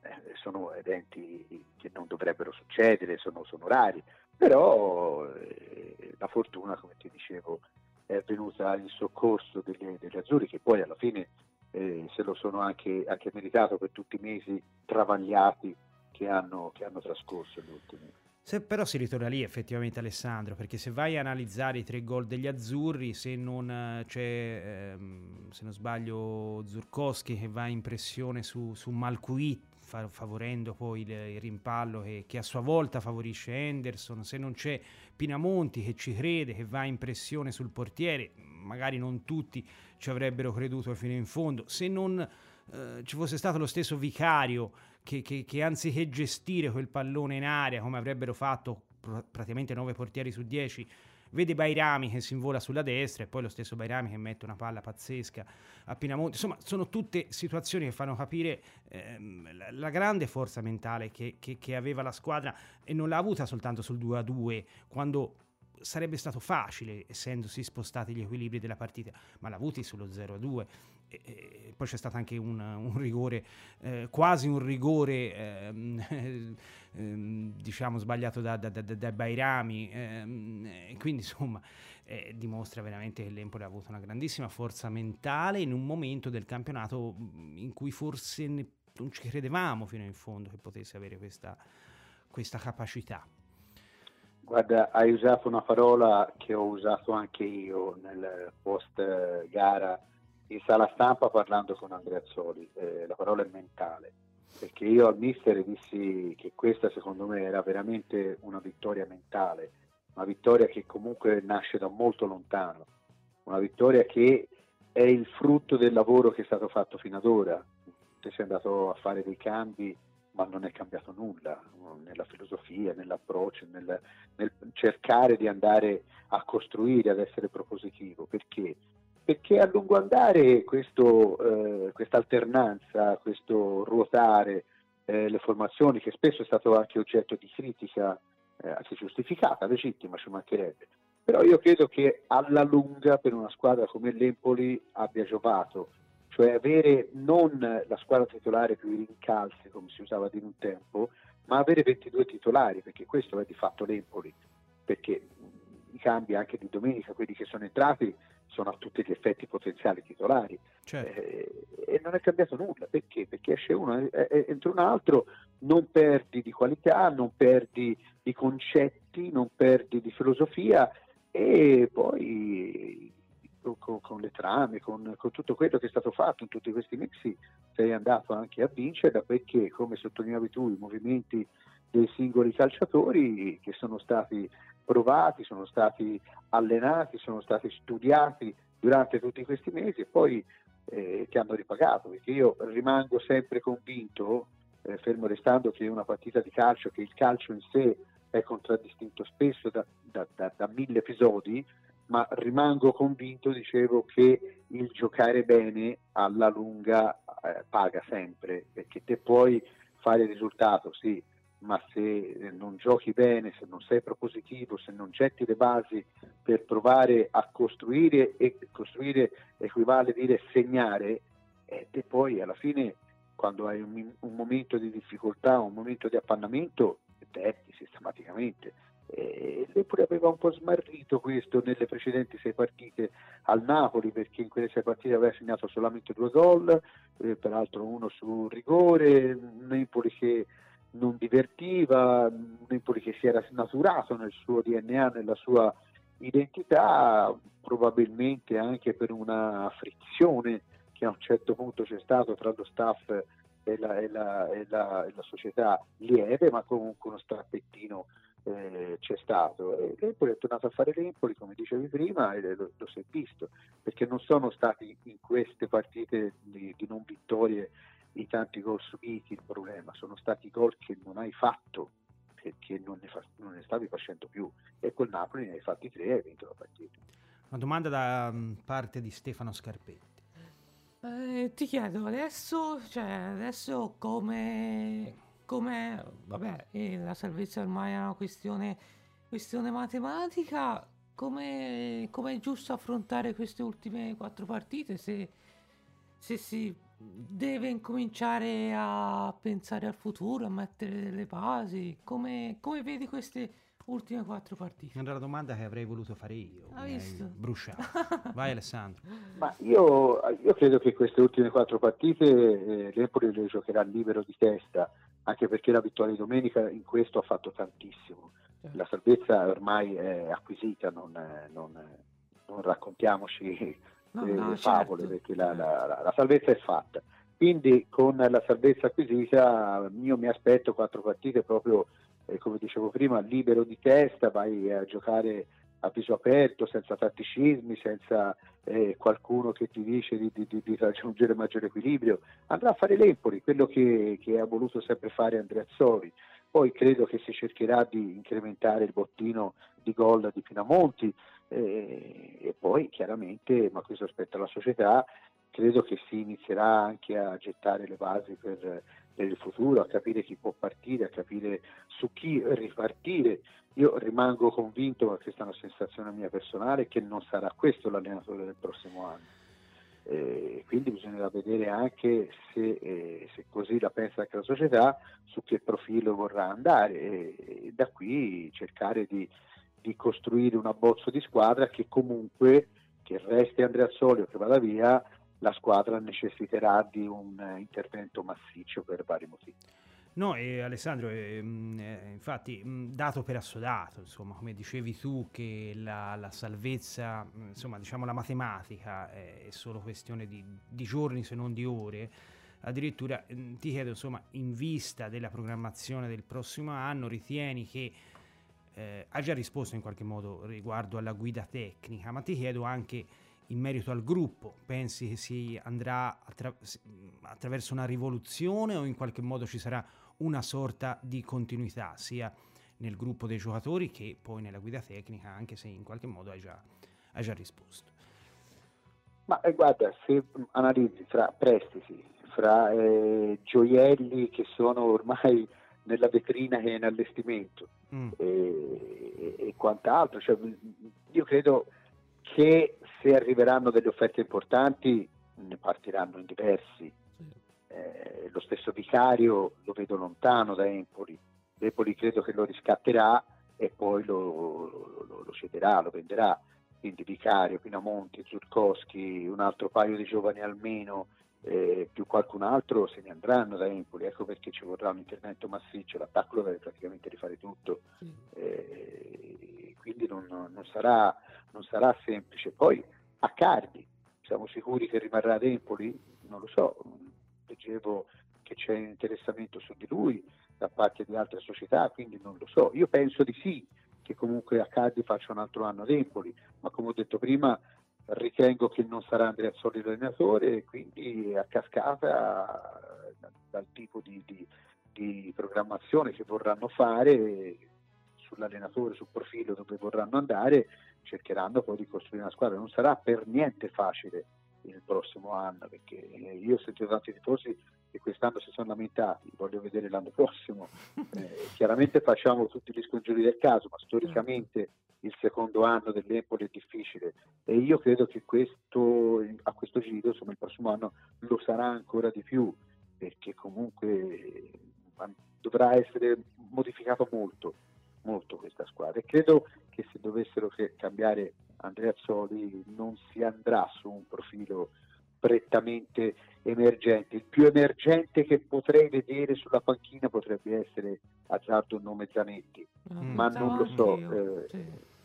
eh, sono eventi che non dovrebbero succedere, sono, sono rari, però eh, la fortuna, come ti dicevo, è venuta in soccorso degli, degli azzurri che poi alla fine eh, se lo sono anche, anche, meritato per tutti i mesi travagliati che hanno, che hanno trascorso gli ultimi. Se però si ritorna lì effettivamente Alessandro, perché se vai a analizzare i tre gol degli azzurri, se non c'è, ehm, se non sbaglio, Zurkowski che va in pressione su, su Malcuit, fa- favorendo poi il, il rimpallo che, che, a sua volta favorisce Henderson, se non c'è Pinamonti che ci crede, che va in pressione sul portiere, magari non tutti ci avrebbero creduto fino in fondo, se non eh, ci fosse stato lo stesso vicario che, che, che, anziché gestire quel pallone in aria come avrebbero fatto pr- praticamente 9 portieri su 10 vede Bairami che si invola sulla destra e poi lo stesso Bairami che mette una palla pazzesca a Pinamonti. Insomma, sono tutte situazioni che fanno capire ehm, la, la, grande forza mentale che, che, che, aveva la squadra e non l'ha avuta soltanto sul 2-2, quando sarebbe stato facile, essendosi spostati gli equilibri della partita, ma l'ha avuti sullo 0-2. E, poi c'è stato anche un, un rigore, eh, quasi un rigore, ehm, ehm, diciamo, sbagliato da, da, da, da Bairami. Ehm, quindi, insomma, eh, dimostra veramente che l'Empoli ha avuto una grandissima forza mentale in un momento del campionato in cui forse non ci credevamo fino in fondo che potesse avere questa, questa capacità. Guarda, hai usato una parola che ho usato anche io nel post gara in sala stampa parlando con Andrea Zoli, eh, la parola è mentale, perché io al mister dissi che questa secondo me era veramente una vittoria mentale, una vittoria che comunque nasce da molto lontano, una vittoria che è il frutto del lavoro che è stato fatto fino ad ora. Te sei andato a fare dei cambi, ma non è cambiato nulla nella filosofia, nell'approccio, nel, nel cercare di andare a costruire, ad essere propositivo. Perché? Perché a lungo andare questa eh, alternanza, questo ruotare eh, le formazioni, che spesso è stato anche oggetto di critica, eh, anche giustificata, legittima, ci mancherebbe, però io credo che alla lunga per una squadra come l'Empoli abbia giovato, cioè avere non la squadra titolare più i rincalzi, come si usava dire un tempo, ma avere 22 titolari, perché questo è di fatto l'Empoli, perché i cambi anche di domenica, quelli che sono entrati, sono a tutti gli effetti potenziali titolari certo. eh, e non è cambiato nulla perché? Perché esce uno e entra un altro, non perdi di qualità, non perdi di concetti, non perdi di filosofia e poi con, con le trame, con, con, tutto quello che è stato fatto in tutti questi mesi sei andato anche a vincere perché come sottolineavi tu i movimenti dei singoli calciatori che sono stati provati, sono stati allenati, sono stati studiati durante tutti questi mesi e poi eh, ti hanno ripagato, perché io rimango sempre convinto, eh, fermo restando che una partita di calcio, che il calcio in sé è contraddistinto spesso da, da, da, da mille episodi, ma rimango convinto, dicevo, che il giocare bene alla lunga eh, paga sempre, perché te puoi fare risultato, sì, ma se non giochi bene, se non sei propositivo, se non getti le basi per provare a costruire e costruire equivale a dire segnare, eh, e poi alla fine quando hai un, un, momento di difficoltà, un momento di appannamento, perdi sistematicamente. E L'Empoli aveva un po' smarrito questo nelle precedenti sei partite al Napoli perché in quelle sei partite aveva segnato solamente due gol, eh, peraltro uno su rigore, Napoli che non divertiva, un Empoli che si era snaturato nel suo DNA, nella sua identità, probabilmente anche per una frizione che a un certo punto c'è stato tra lo staff e la, e la, e la, e la società lieve, ma comunque uno strappettino eh, c'è stato. E l'Empoli è tornato a fare l'Empoli, come dicevi prima, e lo, lo si è visto, perché non sono stati in queste partite di, di non vittorie i tanti gol subiti il problema, sono stati gol che non hai fatto perché non ne, fa, non ne stavi facendo più e col Napoli ne hai fatti tre e hai vinto la partita. Una domanda da mm, parte di Stefano Scarpetti. Eh, ti chiedo adesso, cioè, adesso come, come vabbè, eh, la salvezza ormai è una questione, questione matematica, come, come è giusto affrontare queste ultime quattro partite? Se, se si deve incominciare a pensare al futuro, a mettere delle basi, come, come vedi queste ultime quattro partite. Era la domanda che avrei voluto fare io. Ha visto? Bruciato. Vai Alessandro. Ma io, io, credo che queste ultime quattro partite eh, l'Empoli le giocherà libero di testa, anche perché la vittoria di domenica in questo ha fatto tantissimo. Certo. La salvezza ormai è acquisita, non, non, non raccontiamoci no, eh, no, favole, certo. perché la, la, la salvezza è fatta. Quindi con la salvezza acquisita io mi aspetto quattro partite proprio eh, come dicevo prima, libero di testa, vai a giocare a viso aperto, senza tatticismi, senza eh, qualcuno che ti dice di, di, di, raggiungere maggiore equilibrio. Andrà a fare l'Empoli, quello che, che ha voluto sempre fare Andrea Zori. Poi credo che si cercherà di incrementare il bottino di gol di Pinamonti eh, e poi chiaramente, ma questo aspetta la società, credo che si inizierà anche a gettare le basi per per il futuro, a capire chi può partire, a capire su chi ripartire. Io rimango convinto, ma questa è una sensazione mia personale, che non sarà questo l'allenatore del prossimo anno. Eh, quindi bisognerà vedere anche se, eh, se, così la pensa anche la società su che profilo vorrà andare e, e da qui cercare di, di, costruire un abbozzo di squadra che comunque che resti Andrea Soli o che vada via la squadra necessiterà di un eh, intervento massiccio per vari motivi. No, eh, Alessandro, eh, infatti, mh, dato per assodato, insomma, come dicevi tu, che la, la salvezza, insomma, diciamo la matematica è, è solo questione di, di, giorni se non di ore, addirittura mh, ti chiedo, insomma, in vista della programmazione del prossimo anno, ritieni che eh, ha già risposto in qualche modo riguardo alla guida tecnica, ma ti chiedo anche in merito al gruppo? Pensi che si andrà attra- attraverso una rivoluzione o in qualche modo ci sarà una sorta di continuità sia nel gruppo dei giocatori che poi nella guida tecnica, anche se in qualche modo hai già, hai già risposto? Ma eh, guarda, se analizzi fra prestiti, fra eh, gioielli che sono ormai nella vetrina che è in allestimento mm. e, e, quant'altro, cioè, io credo che se arriveranno delle offerte importanti ne partiranno in diversi. Eh, lo stesso Vicario lo vedo lontano da Empoli, Empoli credo che lo riscatterà e poi lo, lo, lo cederà, lo venderà. Quindi Vicario, Pinamonti, Zurkowski, un altro paio di giovani almeno, eh, più qualcun altro se ne andranno da Empoli, ecco perché ci vorrà un intervento massiccio, l'attacco lo deve praticamente rifare tutto, eh, quindi non, non, sarà, non, sarà, semplice. Poi a Cardi, siamo sicuri che rimarrà ad Empoli? Non lo so, leggevo che c'è interessamento su di lui da parte di altre società, quindi non lo so. Io penso di sì, che comunque a Cardi faccia un altro anno ad Empoli, ma come ho detto prima ritengo che non sarà Andrea Soli l'allenatore e quindi a cascata dal tipo di, di, di programmazione che vorranno fare sull'allenatore, sul profilo dove vorranno andare, cercheranno poi di costruire una squadra. Non sarà per niente facile il prossimo anno, perché io ho sentito tanti tifosi che quest'anno si sono lamentati, voglio vedere l'anno prossimo. Eh, chiaramente facciamo tutti gli scongiuri del caso, ma storicamente il secondo anno dell'Empoli è difficile e io credo che questo, a questo giro, insomma il prossimo anno, lo sarà ancora di più, perché comunque dovrà essere modificato molto, molto questa squadra. E credo che se dovessero cambiare Andrea Zoli non si andrà su un profilo prettamente emergenti. Il più emergente che potrei vedere sulla panchina potrebbe essere azzardo nome Zanetti, mm. ma non lo so. Eh, sì.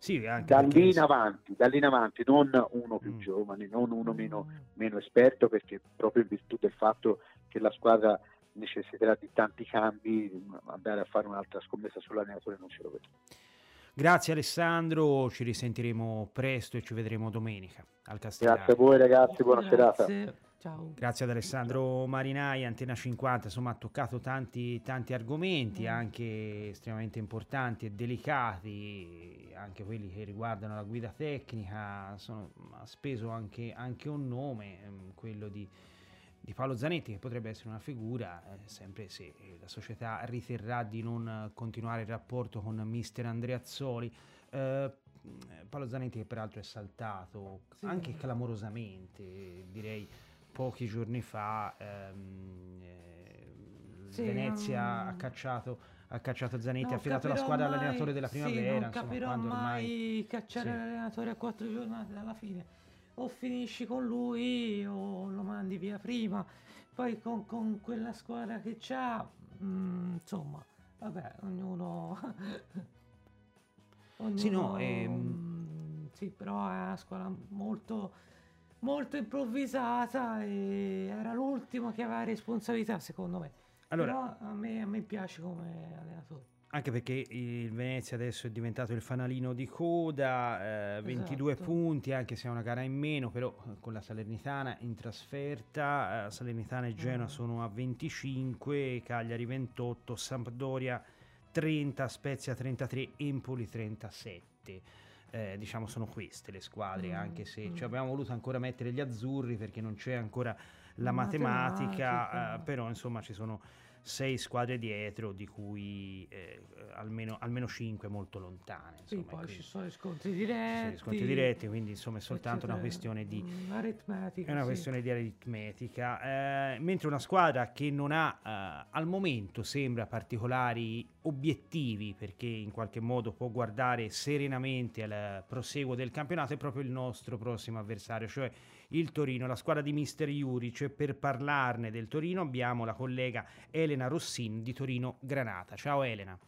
Sì, da, lì in avanti, da lì in avanti, non uno più mm. giovane, non uno meno, mm. meno, esperto, perché proprio in virtù del fatto che la squadra necessiterà di tanti cambi, andare a fare un'altra scommessa sull'allenatore non ce lo vedo. Grazie Alessandro, ci risentiremo presto e ci vedremo domenica al Castellano. Grazie a voi ragazzi, buona Grazie. serata. Ciao. Grazie ad Alessandro Marinai, Antena 50, insomma ha toccato tanti, tanti argomenti, mm. anche estremamente importanti e delicati, anche quelli che riguardano la guida tecnica, sono, ha speso anche, anche un nome, ehm, quello di di Paolo Zanetti che potrebbe essere una figura, eh, sempre se la società riterrà di non continuare il rapporto con mister Andreazzoli. Eh, Paolo Zanetti che peraltro è saltato sì. anche clamorosamente, direi pochi giorni fa ehm, eh, sì, Venezia non... ha cacciato ha cacciato Zanetti, ha affidato la squadra mai, all'allenatore della primavera. Sì, non insomma, capirò mai ormai... cacciare sì. l'allenatore a quattro giornate dalla fine o finisci con lui o lo mandi via prima. Poi con, con quella squadra che c'ha, mm, insomma, vabbè, ognuno... ognuno sì, no, ehm... sì, però è una squadra molto, molto improvvisata e era l'ultimo che aveva responsabilità, secondo me. Allora, però a me, a me piace come allenatore anche perché il Venezia adesso è diventato il fanalino di coda, eh, 22 esatto. punti, anche se ha una gara in meno, però eh, con la Salernitana in trasferta, eh, Salernitana e Genoa mm. sono a 25, Cagliari 28, Sampdoria 30, Spezia 33, Empoli 37. Eh, diciamo sono queste le squadre, mm. anche se mm. cioè, abbiamo voluto ancora mettere gli azzurri perché non c'è ancora la matematica, matematica. Eh, però insomma ci sono sei squadre dietro, di cui eh, almeno, almeno cinque molto lontane. Insomma, sì, poi ci sono gli scontri diretti. Gli scontri diretti, quindi insomma è soltanto una questione di mm, aritmetica. È una sì. questione di aritmetica. Eh, mentre una squadra che non ha eh, al momento sembra particolari obiettivi, perché in qualche modo può guardare serenamente al proseguo del campionato, è proprio il nostro prossimo avversario, cioè il Torino, la squadra di Mister Juric. Per parlarne del Torino abbiamo la collega Elena Rossin di Torino Granata. Ciao Elena.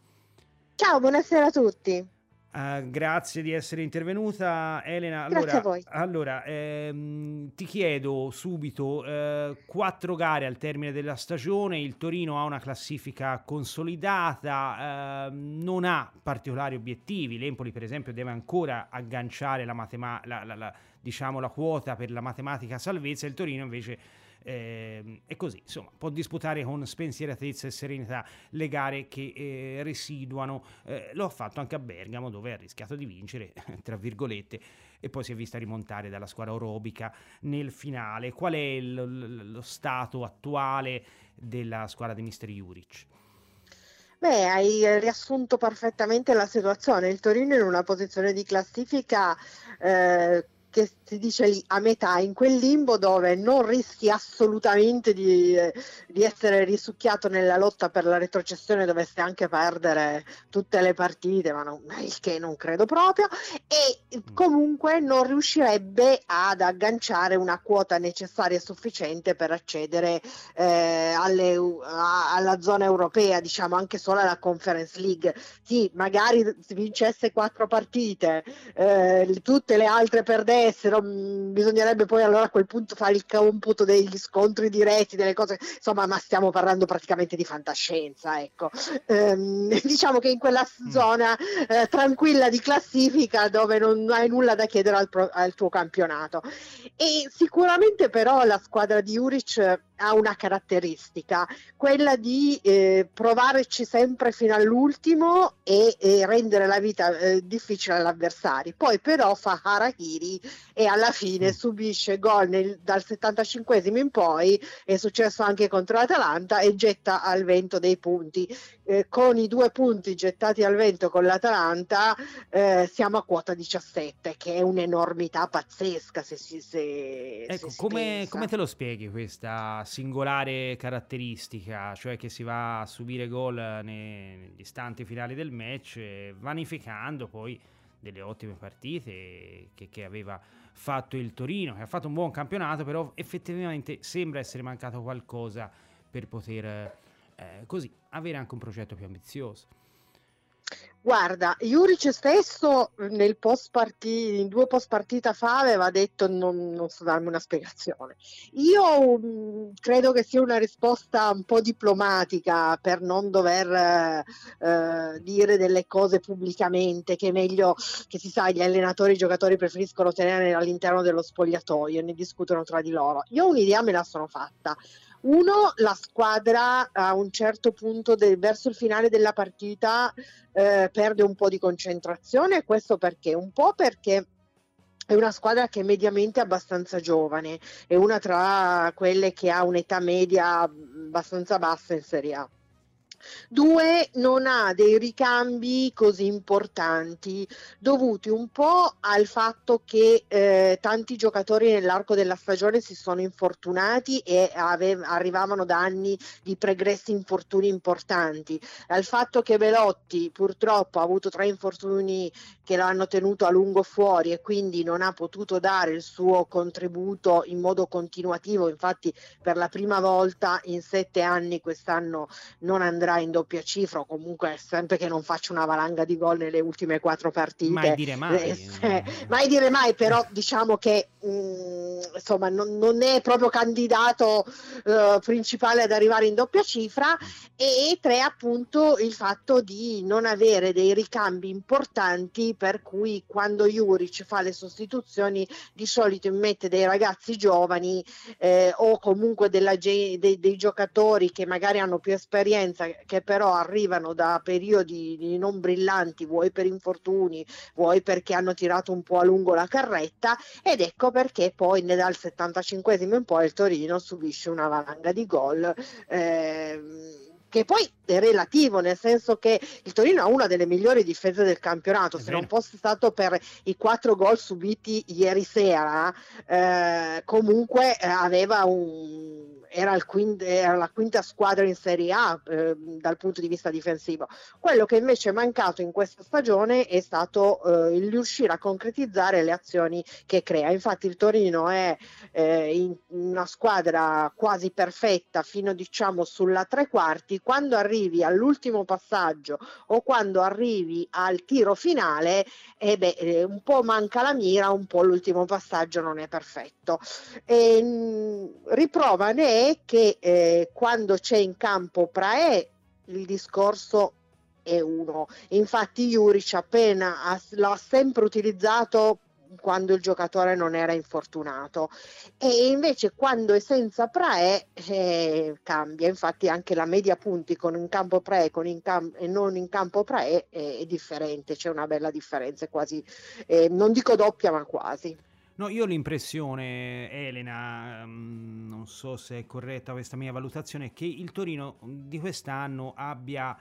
Ciao, buonasera a tutti. Uh, grazie di essere intervenuta Elena. Allora, allora ehm, ti chiedo subito, eh, quattro gare al termine della stagione, il Torino ha una classifica consolidata, eh, non ha particolari obiettivi, l'Empoli per esempio deve ancora agganciare la, matema- la, la diciamo, la quota per la matematica salvezza, il Torino invece eh, e così, insomma, può disputare con spensieratezza e serenità le gare che eh, residuano. Eh, lo ha fatto anche a Bergamo, dove ha rischiato di vincere, tra virgolette, e poi si è vista rimontare dalla squadra orobica nel finale. Qual è lo, lo stato attuale della squadra di Mister Juric? Beh, hai riassunto perfettamente la situazione. Il Torino è in una posizione di classifica eh, che si dice lì a metà, in quel limbo dove non rischi assolutamente di, di, essere risucchiato nella lotta per la retrocessione, dovesse anche perdere tutte le partite, ma non, il che non credo proprio, e mm. comunque non riuscirebbe ad agganciare una quota necessaria e sufficiente per accedere eh, alle, a, alla zona europea, diciamo anche solo alla Conference League. Sì, magari vincesse quattro partite, eh, tutte le altre perdessero Mm, bisognerebbe poi allora a quel punto fare il computo degli scontri diretti, delle cose, insomma, ma stiamo parlando praticamente di fantascienza, ecco. Ehm, diciamo che in quella mm. zona eh, tranquilla di classifica dove non hai nulla da chiedere al, pro- al tuo campionato. E sicuramente però la squadra di Uric ha una caratteristica, quella di eh, provarci sempre fino all'ultimo e, e rendere la vita eh, difficile all'avversario. Poi però fa Harahiri e alla fine mm. subisce gol nel, dal 75 in poi, è successo anche contro l'Atalanta e getta al vento dei punti. Eh, con i due punti gettati al vento con l'Atalanta eh, siamo a quota 17, che è un'enormità pazzesca se si, se, ecco, se come, come te lo spieghi questa singolare caratteristica, cioè che si va a subire gol nei, negli istanti finali del match, vanificando poi delle ottime partite che, che, aveva fatto il Torino, che ha fatto un buon campionato, però effettivamente sembra essere mancato qualcosa per poter eh, così avere anche un progetto più ambizioso. Guarda, Juric stesso nel post partita, in due post partita fa aveva detto non, non so darmi una spiegazione. Io mh, mm, credo che sia una risposta un po' diplomatica per non dover eh, dire delle cose pubblicamente, che è meglio che si sa, gli allenatori e i giocatori preferiscono tenere all'interno dello spogliatoio e ne discutono tra di loro. Io un'idea me la sono fatta. Uno, la squadra a un certo punto del, verso il finale della partita eh, perde un po' di concentrazione, questo perché? Un po' perché è una squadra che è mediamente abbastanza giovane, è una tra quelle che ha un'età media abbastanza bassa in Serie A. Due, non ha dei ricambi così importanti dovuti un po' al fatto che eh, tanti giocatori nell'arco della stagione si sono infortunati e ave- arrivavano da anni di pregressi infortuni importanti, al fatto che Velotti purtroppo ha avuto tre infortuni che lo hanno tenuto a lungo fuori e quindi non ha potuto dare il suo contributo in modo continuativo, infatti per la prima volta in sette anni quest'anno non andrà andrà in doppia cifra o comunque sempre che non faccia una valanga di gol nelle ultime quattro partite. Mai dire mai. Eh, eh, mai dire mai, però diciamo che mh, mm, insomma non, non, è proprio candidato uh, principale ad arrivare in doppia cifra e, e tre appunto il fatto di non avere dei ricambi importanti per cui quando Juric fa le sostituzioni di solito immette dei ragazzi giovani eh, o comunque della, dei, dei giocatori che magari hanno più esperienza che però arrivano da periodi non brillanti, vuoi per infortuni, vuoi perché hanno tirato un po' a lungo la carretta ed ecco perché poi dal 75 in poi il Torino subisce una valanga di gol. Eh, che poi è relativo, nel senso che il Torino ha una delle migliori difese del campionato, se non fosse stato per i quattro gol subiti ieri sera, eh, comunque eh, aveva un era, quint- era, la quinta squadra in Serie A eh, dal punto di vista difensivo. Quello che invece è mancato in questa stagione è stato eh, il riuscire a concretizzare le azioni che crea. Infatti il Torino è eh, in una squadra quasi perfetta fino diciamo sulla tre quarti. Quando arrivi all'ultimo passaggio o quando arrivi al tiro finale, eh beh, eh, un po' manca la mira, un po' l'ultimo passaggio non è perfetto. E, mh, riprova ne è che eh, quando c'è in campo Prae il discorso è uno. Infatti Juric appena ha, l'ha sempre utilizzato quando il giocatore non era infortunato. E invece quando è senza Prae eh, cambia. Infatti anche la media punti con in campo Prae cam- e non in campo Prae è, è, differente. C'è una bella differenza quasi eh, non dico doppia ma quasi. No, io ho l'impressione, Elena, mm, non so se è corretta questa mia valutazione, che il Torino di quest'anno abbia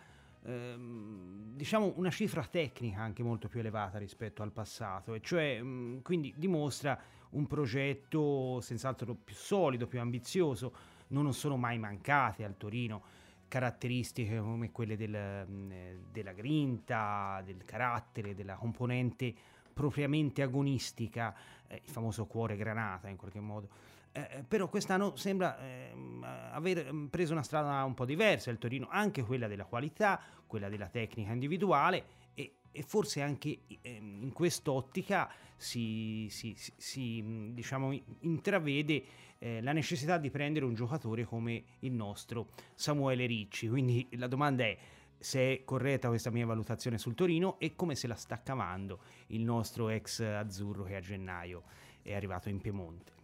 ehm, diciamo una cifra tecnica anche molto più elevata rispetto al passato, e cioè mm, quindi dimostra un progetto senz'altro più solido, più ambizioso, non sono mai mancate al Torino caratteristiche come quelle del, mm, della grinta, del carattere, della componente propriamente agonistica, eh, il famoso cuore granata in qualche modo. Eh, eh però quest'anno sembra eh, aver mm, preso una strada un po' diversa il Torino, anche quella della qualità, quella della tecnica individuale e, e forse anche eh, in quest'ottica si, si, si, si diciamo, intravede eh, la necessità di prendere un giocatore come il nostro Samuele Ricci. Quindi la domanda è se è corretta questa mia valutazione sul Torino e come se la sta cavando il nostro ex azzurro che a gennaio è arrivato in Piemonte.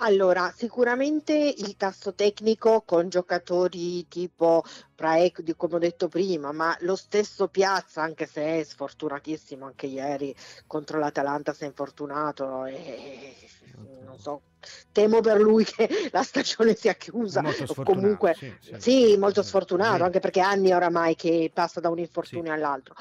Allora, sicuramente il tasso tecnico con giocatori tipo Praek, come ho detto prima, ma lo stesso Piazza, anche se è sfortunatissimo, anche ieri contro l'Atalanta si è infortunato e non so, temo per lui che la stagione sia chiusa. Molto Comunque, sì, sì. sì, molto sfortunato, anche perché anni oramai che passa da un infortunio Sì. all'altro.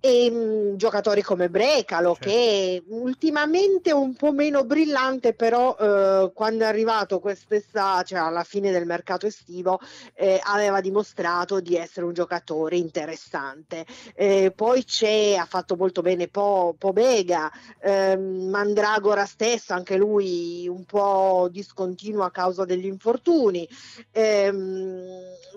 E mh, giocatori come Brecalo, Certo. che ultimamente un po' meno brillante, però eh, quando è arrivato quest'estate, cioè alla fine del mercato estivo, eh, aveva dimostrato di essere un giocatore interessante. Eh, poi c'è, ha fatto molto bene Po, Pobega, ehm, Mandragora stesso, anche lui un po' discontinuo a causa degli infortuni. Ehm,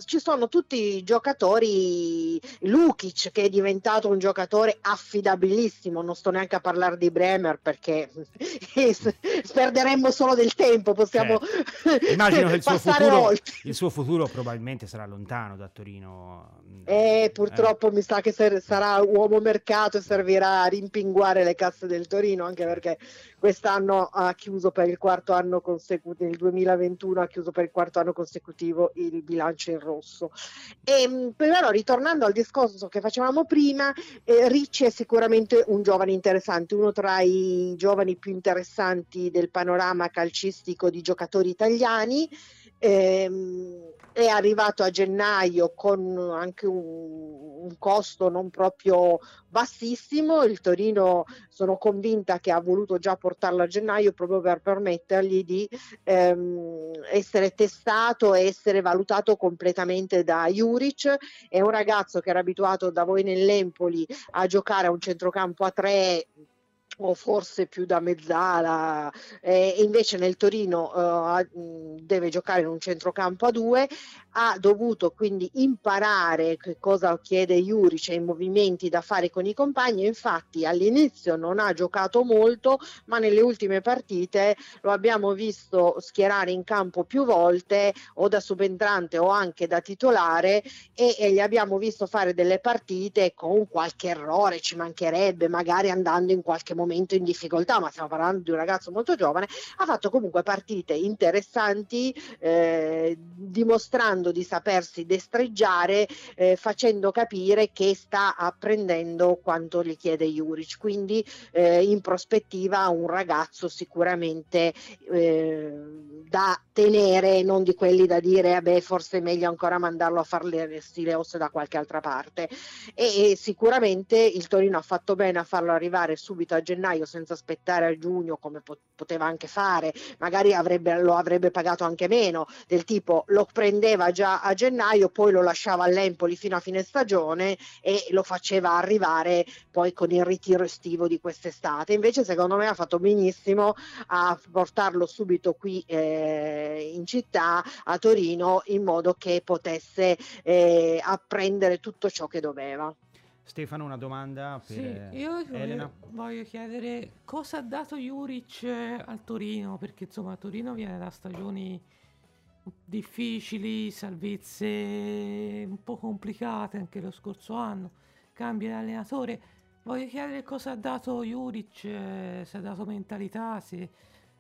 ci sono tutti i giocatori, Lukic che è diventato un giocatore affidabilissimo, non sto neanche a parlare di Bremer perché perderemmo solo del tempo, possiamo Certo. Immagino che il suo, passare futuro, il suo futuro probabilmente sarà lontano da Torino. Eh, purtroppo mi sa che sarà uomo mercato e servirà a rimpinguare le casse del Torino, anche perché quest'anno ha chiuso per il quarto anno consecutivo, nel 2021 ha chiuso per il quarto anno consecutivo il bilancio in rosso. E, mh, però ritornando al discorso che facevamo prima, eh, Ricci è sicuramente un giovane interessante, uno tra i giovani più interessanti del panorama calcistico di giocatori italiani. Ehm, è arrivato a gennaio con anche un, un costo non proprio bassissimo. Il Torino sono convinta che ha voluto già portarlo a gennaio proprio per permettergli di ehm, essere testato e essere valutato completamente da Juric. È un ragazzo che era abituato da voi nell'Empoli a giocare a un centrocampo a tre o forse più da mezzala eh, invece nel Torino eh, deve giocare in un centrocampo a due ha dovuto quindi imparare che cosa chiede Juric e i movimenti da fare con i compagni infatti all'inizio non ha giocato molto ma nelle ultime partite lo abbiamo visto schierare in campo più volte o da subentrante o anche da titolare e, e gli abbiamo visto fare delle partite con qualche errore, ci mancherebbe, magari andando in qualche momento in difficoltà, ma stiamo parlando di un ragazzo molto giovane, ha fatto comunque partite interessanti, eh, dimostrando di sapersi destreggiare, eh, facendo capire che sta apprendendo quanto gli chiede Juric. Quindi eh, in prospettiva un ragazzo sicuramente eh, da tenere, non di quelli da dire, vabbè, forse è meglio ancora mandarlo a fare le osse da qualche altra parte. E, e sicuramente il Torino ha fatto bene a farlo arrivare subito a gennaio senza aspettare a giugno come po- poteva anche fare, magari avrebbe, lo avrebbe pagato anche meno, del tipo lo prendeva già a gennaio, poi lo lasciava all'Empoli fino a fine stagione e lo faceva arrivare poi con il ritiro estivo di quest'estate. Invece secondo me ha fatto benissimo a portarlo subito qui eh, in città a Torino in modo che potesse eh, apprendere tutto ciò che doveva. Stefano, una domanda per Sì, io Elena. voglio, voglio chiedere cosa ha dato Juric eh, al Torino, perché insomma Torino viene da stagioni difficili, salvezze un po' complicate anche lo scorso anno, cambia di allenatore. Voglio chiedere cosa ha dato Juric, eh, se ha dato mentalità, se,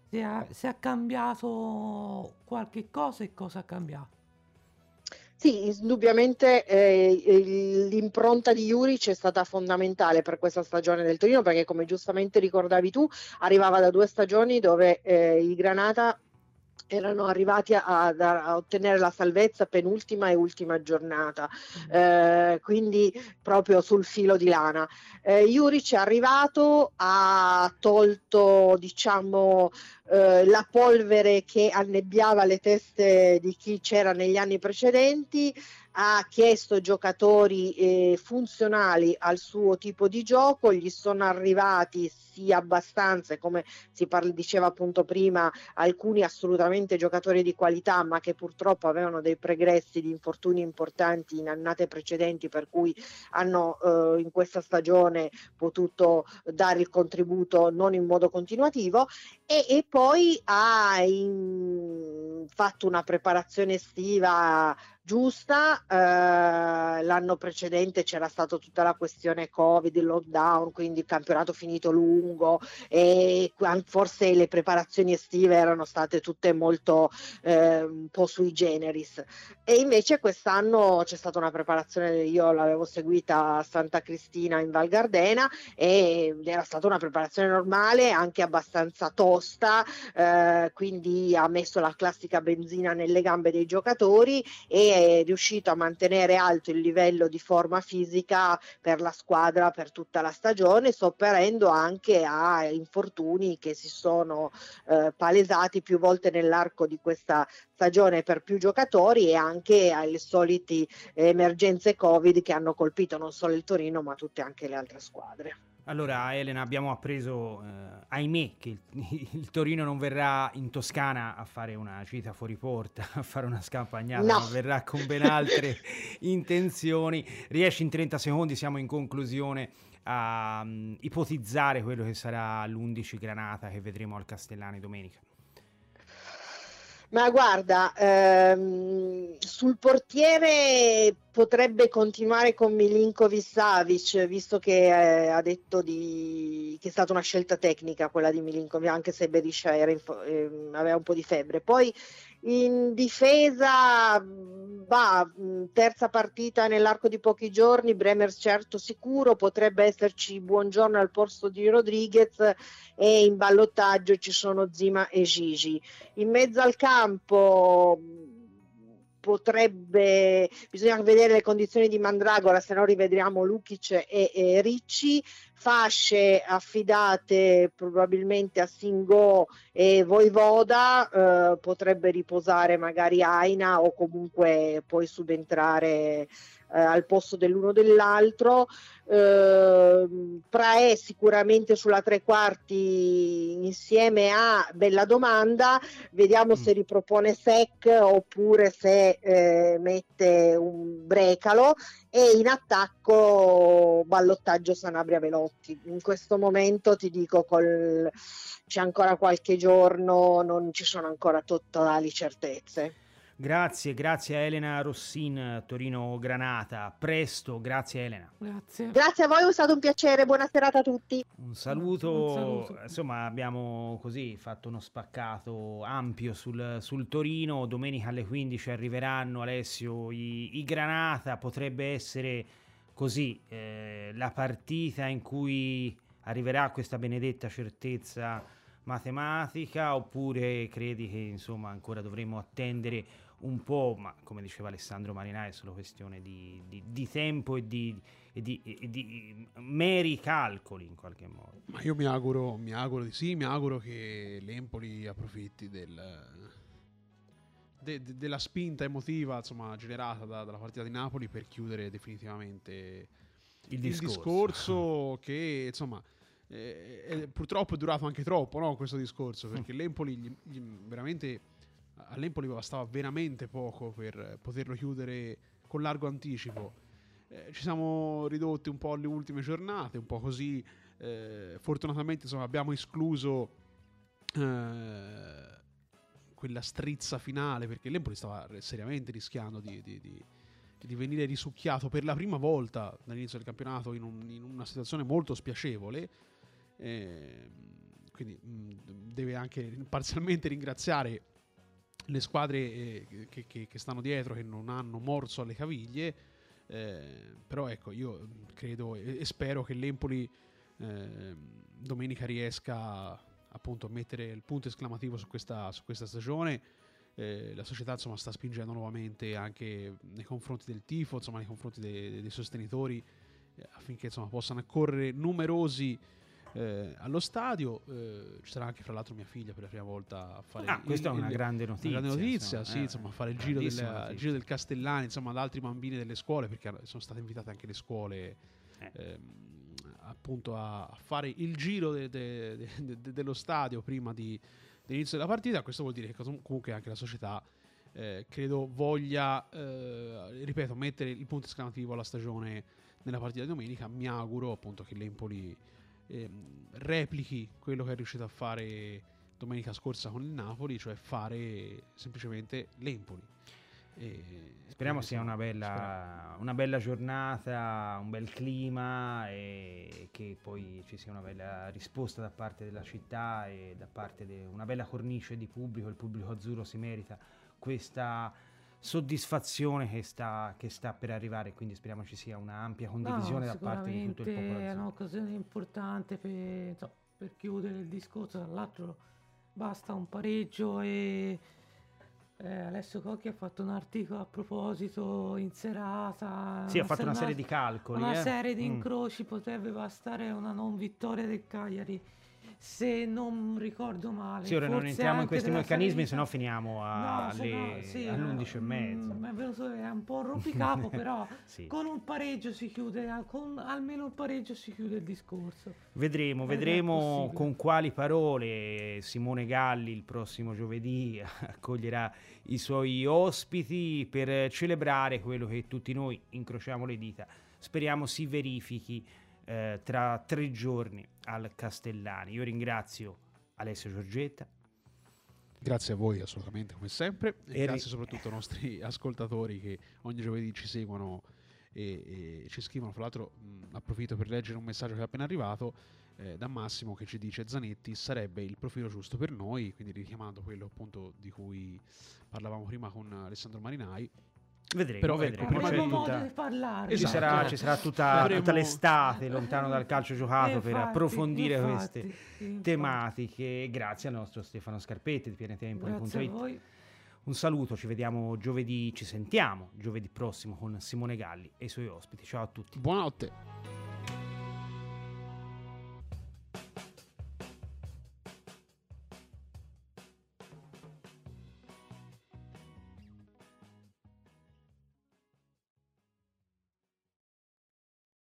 se ha, se ha cambiato qualche cosa e cosa ha cambiato. Sì, indubbiamente eh, il- l'impronta di Juric è stata fondamentale per questa stagione del Torino perché come giustamente ricordavi tu arrivava da due stagioni dove eh, i Granata erano arrivati a, a- a ottenere la salvezza penultima e ultima giornata, eh, quindi proprio sul filo di lana. Eh, Juric è arrivato, ha tolto diciamo eh, la polvere che annebbiava le teste di chi c'era negli anni precedenti, ha chiesto giocatori eh, funzionali al suo tipo di gioco, gli sono arrivati sì abbastanza, come si parla, diceva appunto prima, alcuni assolutamente giocatori di qualità, ma che purtroppo avevano dei pregressi di infortuni importanti in annate precedenti, per cui hanno eh, in questa stagione potuto dare il contributo non in modo continuativo. E, e poi ha in- fatto una preparazione estiva giusta. Eh, l'anno precedente c'era stata tutta la questione Covid, il lockdown, quindi il campionato finito lungo e forse le preparazioni estive erano state tutte molto eh, un po' sui generis. E invece quest'anno c'è stata una preparazione, io l'avevo seguita a Santa Cristina in Val Gardena e era stata una preparazione normale, anche abbastanza tosta, eh, quindi ha messo la classica benzina nelle gambe dei giocatori e è riuscito a mantenere alto il livello di forma fisica per la squadra per tutta la stagione, sopperendo anche a infortuni che si sono eh, palesati più volte nell'arco di questa stagione per più giocatori e anche alle soliti emergenze Covid che hanno colpito non solo il Torino ma tutte anche le altre squadre. Allora, Elena, abbiamo appreso, eh, ahimè, che il, il, Torino non verrà in Toscana a fare una gita fuori porta, a fare una scampagnata, no. ma verrà con ben altre intenzioni. Riesci in 30 secondi, siamo in conclusione, a um, ipotizzare quello che sarà l'11 Granata che vedremo al Castellani domenica. Ma guarda, ehm, sul portiere potrebbe continuare con Milinkovic Savic, visto che eh, ha detto di, che è stata una scelta tecnica quella di Milinkovic, anche se Beriscia eh, aveva un po' di febbre. Poi in difesa va terza partita nell'arco di pochi giorni Bremer certo sicuro potrebbe esserci Buongiorno al posto di Rodriguez e in ballottaggio ci sono Zima e Gigi in mezzo al campo potrebbe, bisogna vedere le condizioni di Mandragora, se no rivedremo Lukic e, e Ricci, fasce affidate probabilmente a Singo e Voivoda, eh, potrebbe riposare magari Aina o comunque poi subentrare eh, al posto dell'uno dell'altro. Eh, Praè sicuramente sulla tre quarti insieme a Bella Domanda, vediamo mm. se ripropone Sec oppure se eh, mette un Brecalo e in attacco ballottaggio Sanabria Velotti. In questo momento ti dico col... c'è ancora qualche giorno, non ci sono ancora totali certezze. Grazie, grazie a Elena Rossin, Torino Granata. Presto, grazie Elena. Grazie. Grazie a voi, è stato un piacere. Buona serata a tutti. Un saluto. Un saluto. Insomma, abbiamo così fatto uno spaccato ampio sul, sul Torino. Domenica alle 15 arriveranno Alessio i, i Granata. Potrebbe essere così eh, la partita in cui arriverà questa benedetta certezza matematica oppure credi che insomma ancora dovremo attendere un po', ma come diceva Alessandro Marinai, è solo questione di, di, di tempo e di, e, e di, meri calcoli in qualche modo. Ma io mi auguro, mi auguro di sì, mi auguro che l'Empoli approfitti del, de, de, della spinta emotiva insomma, generata da, dalla partita di Napoli per chiudere definitivamente il discorso, il discorso che insomma eh, eh, purtroppo è durato anche troppo no, questo discorso perché l'Empoli gli, gli veramente all'Empoli bastava veramente poco per poterlo chiudere con largo anticipo. Eh, ci siamo ridotti un po' alle ultime giornate, un po' così. Eh, fortunatamente insomma, abbiamo escluso eh, quella strizza finale perché l'Empoli stava seriamente rischiando di, di, di, di, venire risucchiato per la prima volta dall'inizio del campionato in, un, in una situazione molto spiacevole. Eh, quindi mh, deve anche parzialmente ringraziare le squadre eh, che, che, che, stanno dietro che non hanno morso alle caviglie eh, però ecco io credo e, e spero che l'Empoli eh, domenica riesca appunto a mettere il punto esclamativo su questa, su questa stagione. Eh, la società insomma sta spingendo nuovamente anche nei confronti del tifo insomma nei confronti dei, dei sostenitori eh, affinché insomma possano accorrere numerosi eh, allo stadio. Eh, ci sarà anche, fra l'altro, mia figlia per la prima volta a fare. Ah, il, questa il, è una il, grande notizia. Una grande notizia, insomma, sì, eh, insomma, fare il giro, del, il giro, del, Castellani, insomma, ad altri bambini delle scuole, perché sono state invitate anche le scuole. Eh. Ehm, appunto a, a, fare il giro de, de, de, dello stadio prima di, dell'inizio della partita. Questo vuol dire che comunque anche la società eh, credo voglia, eh, ripeto, mettere il punto esclamativo alla stagione nella partita di domenica. Mi auguro appunto che l'Empoli eh, replichi quello che è riuscito a fare domenica scorsa con il Napoli, cioè fare semplicemente l'Empoli. E Speriamo sia una bella, una bella giornata, un bel clima e che poi ci sia una bella risposta da parte della città e da parte di una bella cornice di pubblico. Il pubblico azzurro si merita questa soddisfazione che sta, che sta per arrivare, quindi speriamo ci sia un'ampia condivisione No, da parte di tutto il popolo È un'occasione importante per, insomma, per chiudere il discorso. Tra l'altro, basta un pareggio e eh, Alessio Cocchi ha fatto un articolo a proposito in serata. Sì, ha fatto una serie di calcoli. Una eh. serie di Mm. incroci potrebbe bastare una non vittoria del Cagliari. Se non ricordo male. Sì, ora non entriamo in questi meccanismi, se no finiamo alle, no, sì, all'11 e mm, mezza. mi è venuto è un po' rompicapo, però Sì. con un pareggio si chiude, con almeno un pareggio si chiude il discorso. Vedremo, vedremo con quali parole Simone Galli il prossimo giovedì accoglierà i suoi ospiti per celebrare quello che tutti noi incrociamo le dita. Speriamo si verifichi eh, tra tre giorni al Castellani. Io ringrazio Alessio Giorgetta. Grazie a voi assolutamente come sempre e, E ri- grazie soprattutto ai nostri ascoltatori che ogni giovedì ci seguono e, e ci scrivono. Fra l'altro mh, approfitto per leggere un messaggio che è appena arrivato eh, da Massimo che ci dice Zanetti sarebbe il profilo giusto per noi, quindi richiamando quello appunto di cui parlavamo prima con Alessandro Marinai. Vedremo, Però, vedremo. ecco, prima di di parlare. Ci, Esatto. sarà, ci sarà tutta, Avremo- tutta l'estate lontano dal calcio giocato per Infatti, approfondire infatti, queste infatti. tematiche. Grazie al nostro Stefano Scarpetti di pianetempo.it. Un saluto, ci vediamo giovedì, ci sentiamo giovedì prossimo con Simone Galli e i suoi ospiti. Ciao a tutti. Buonanotte.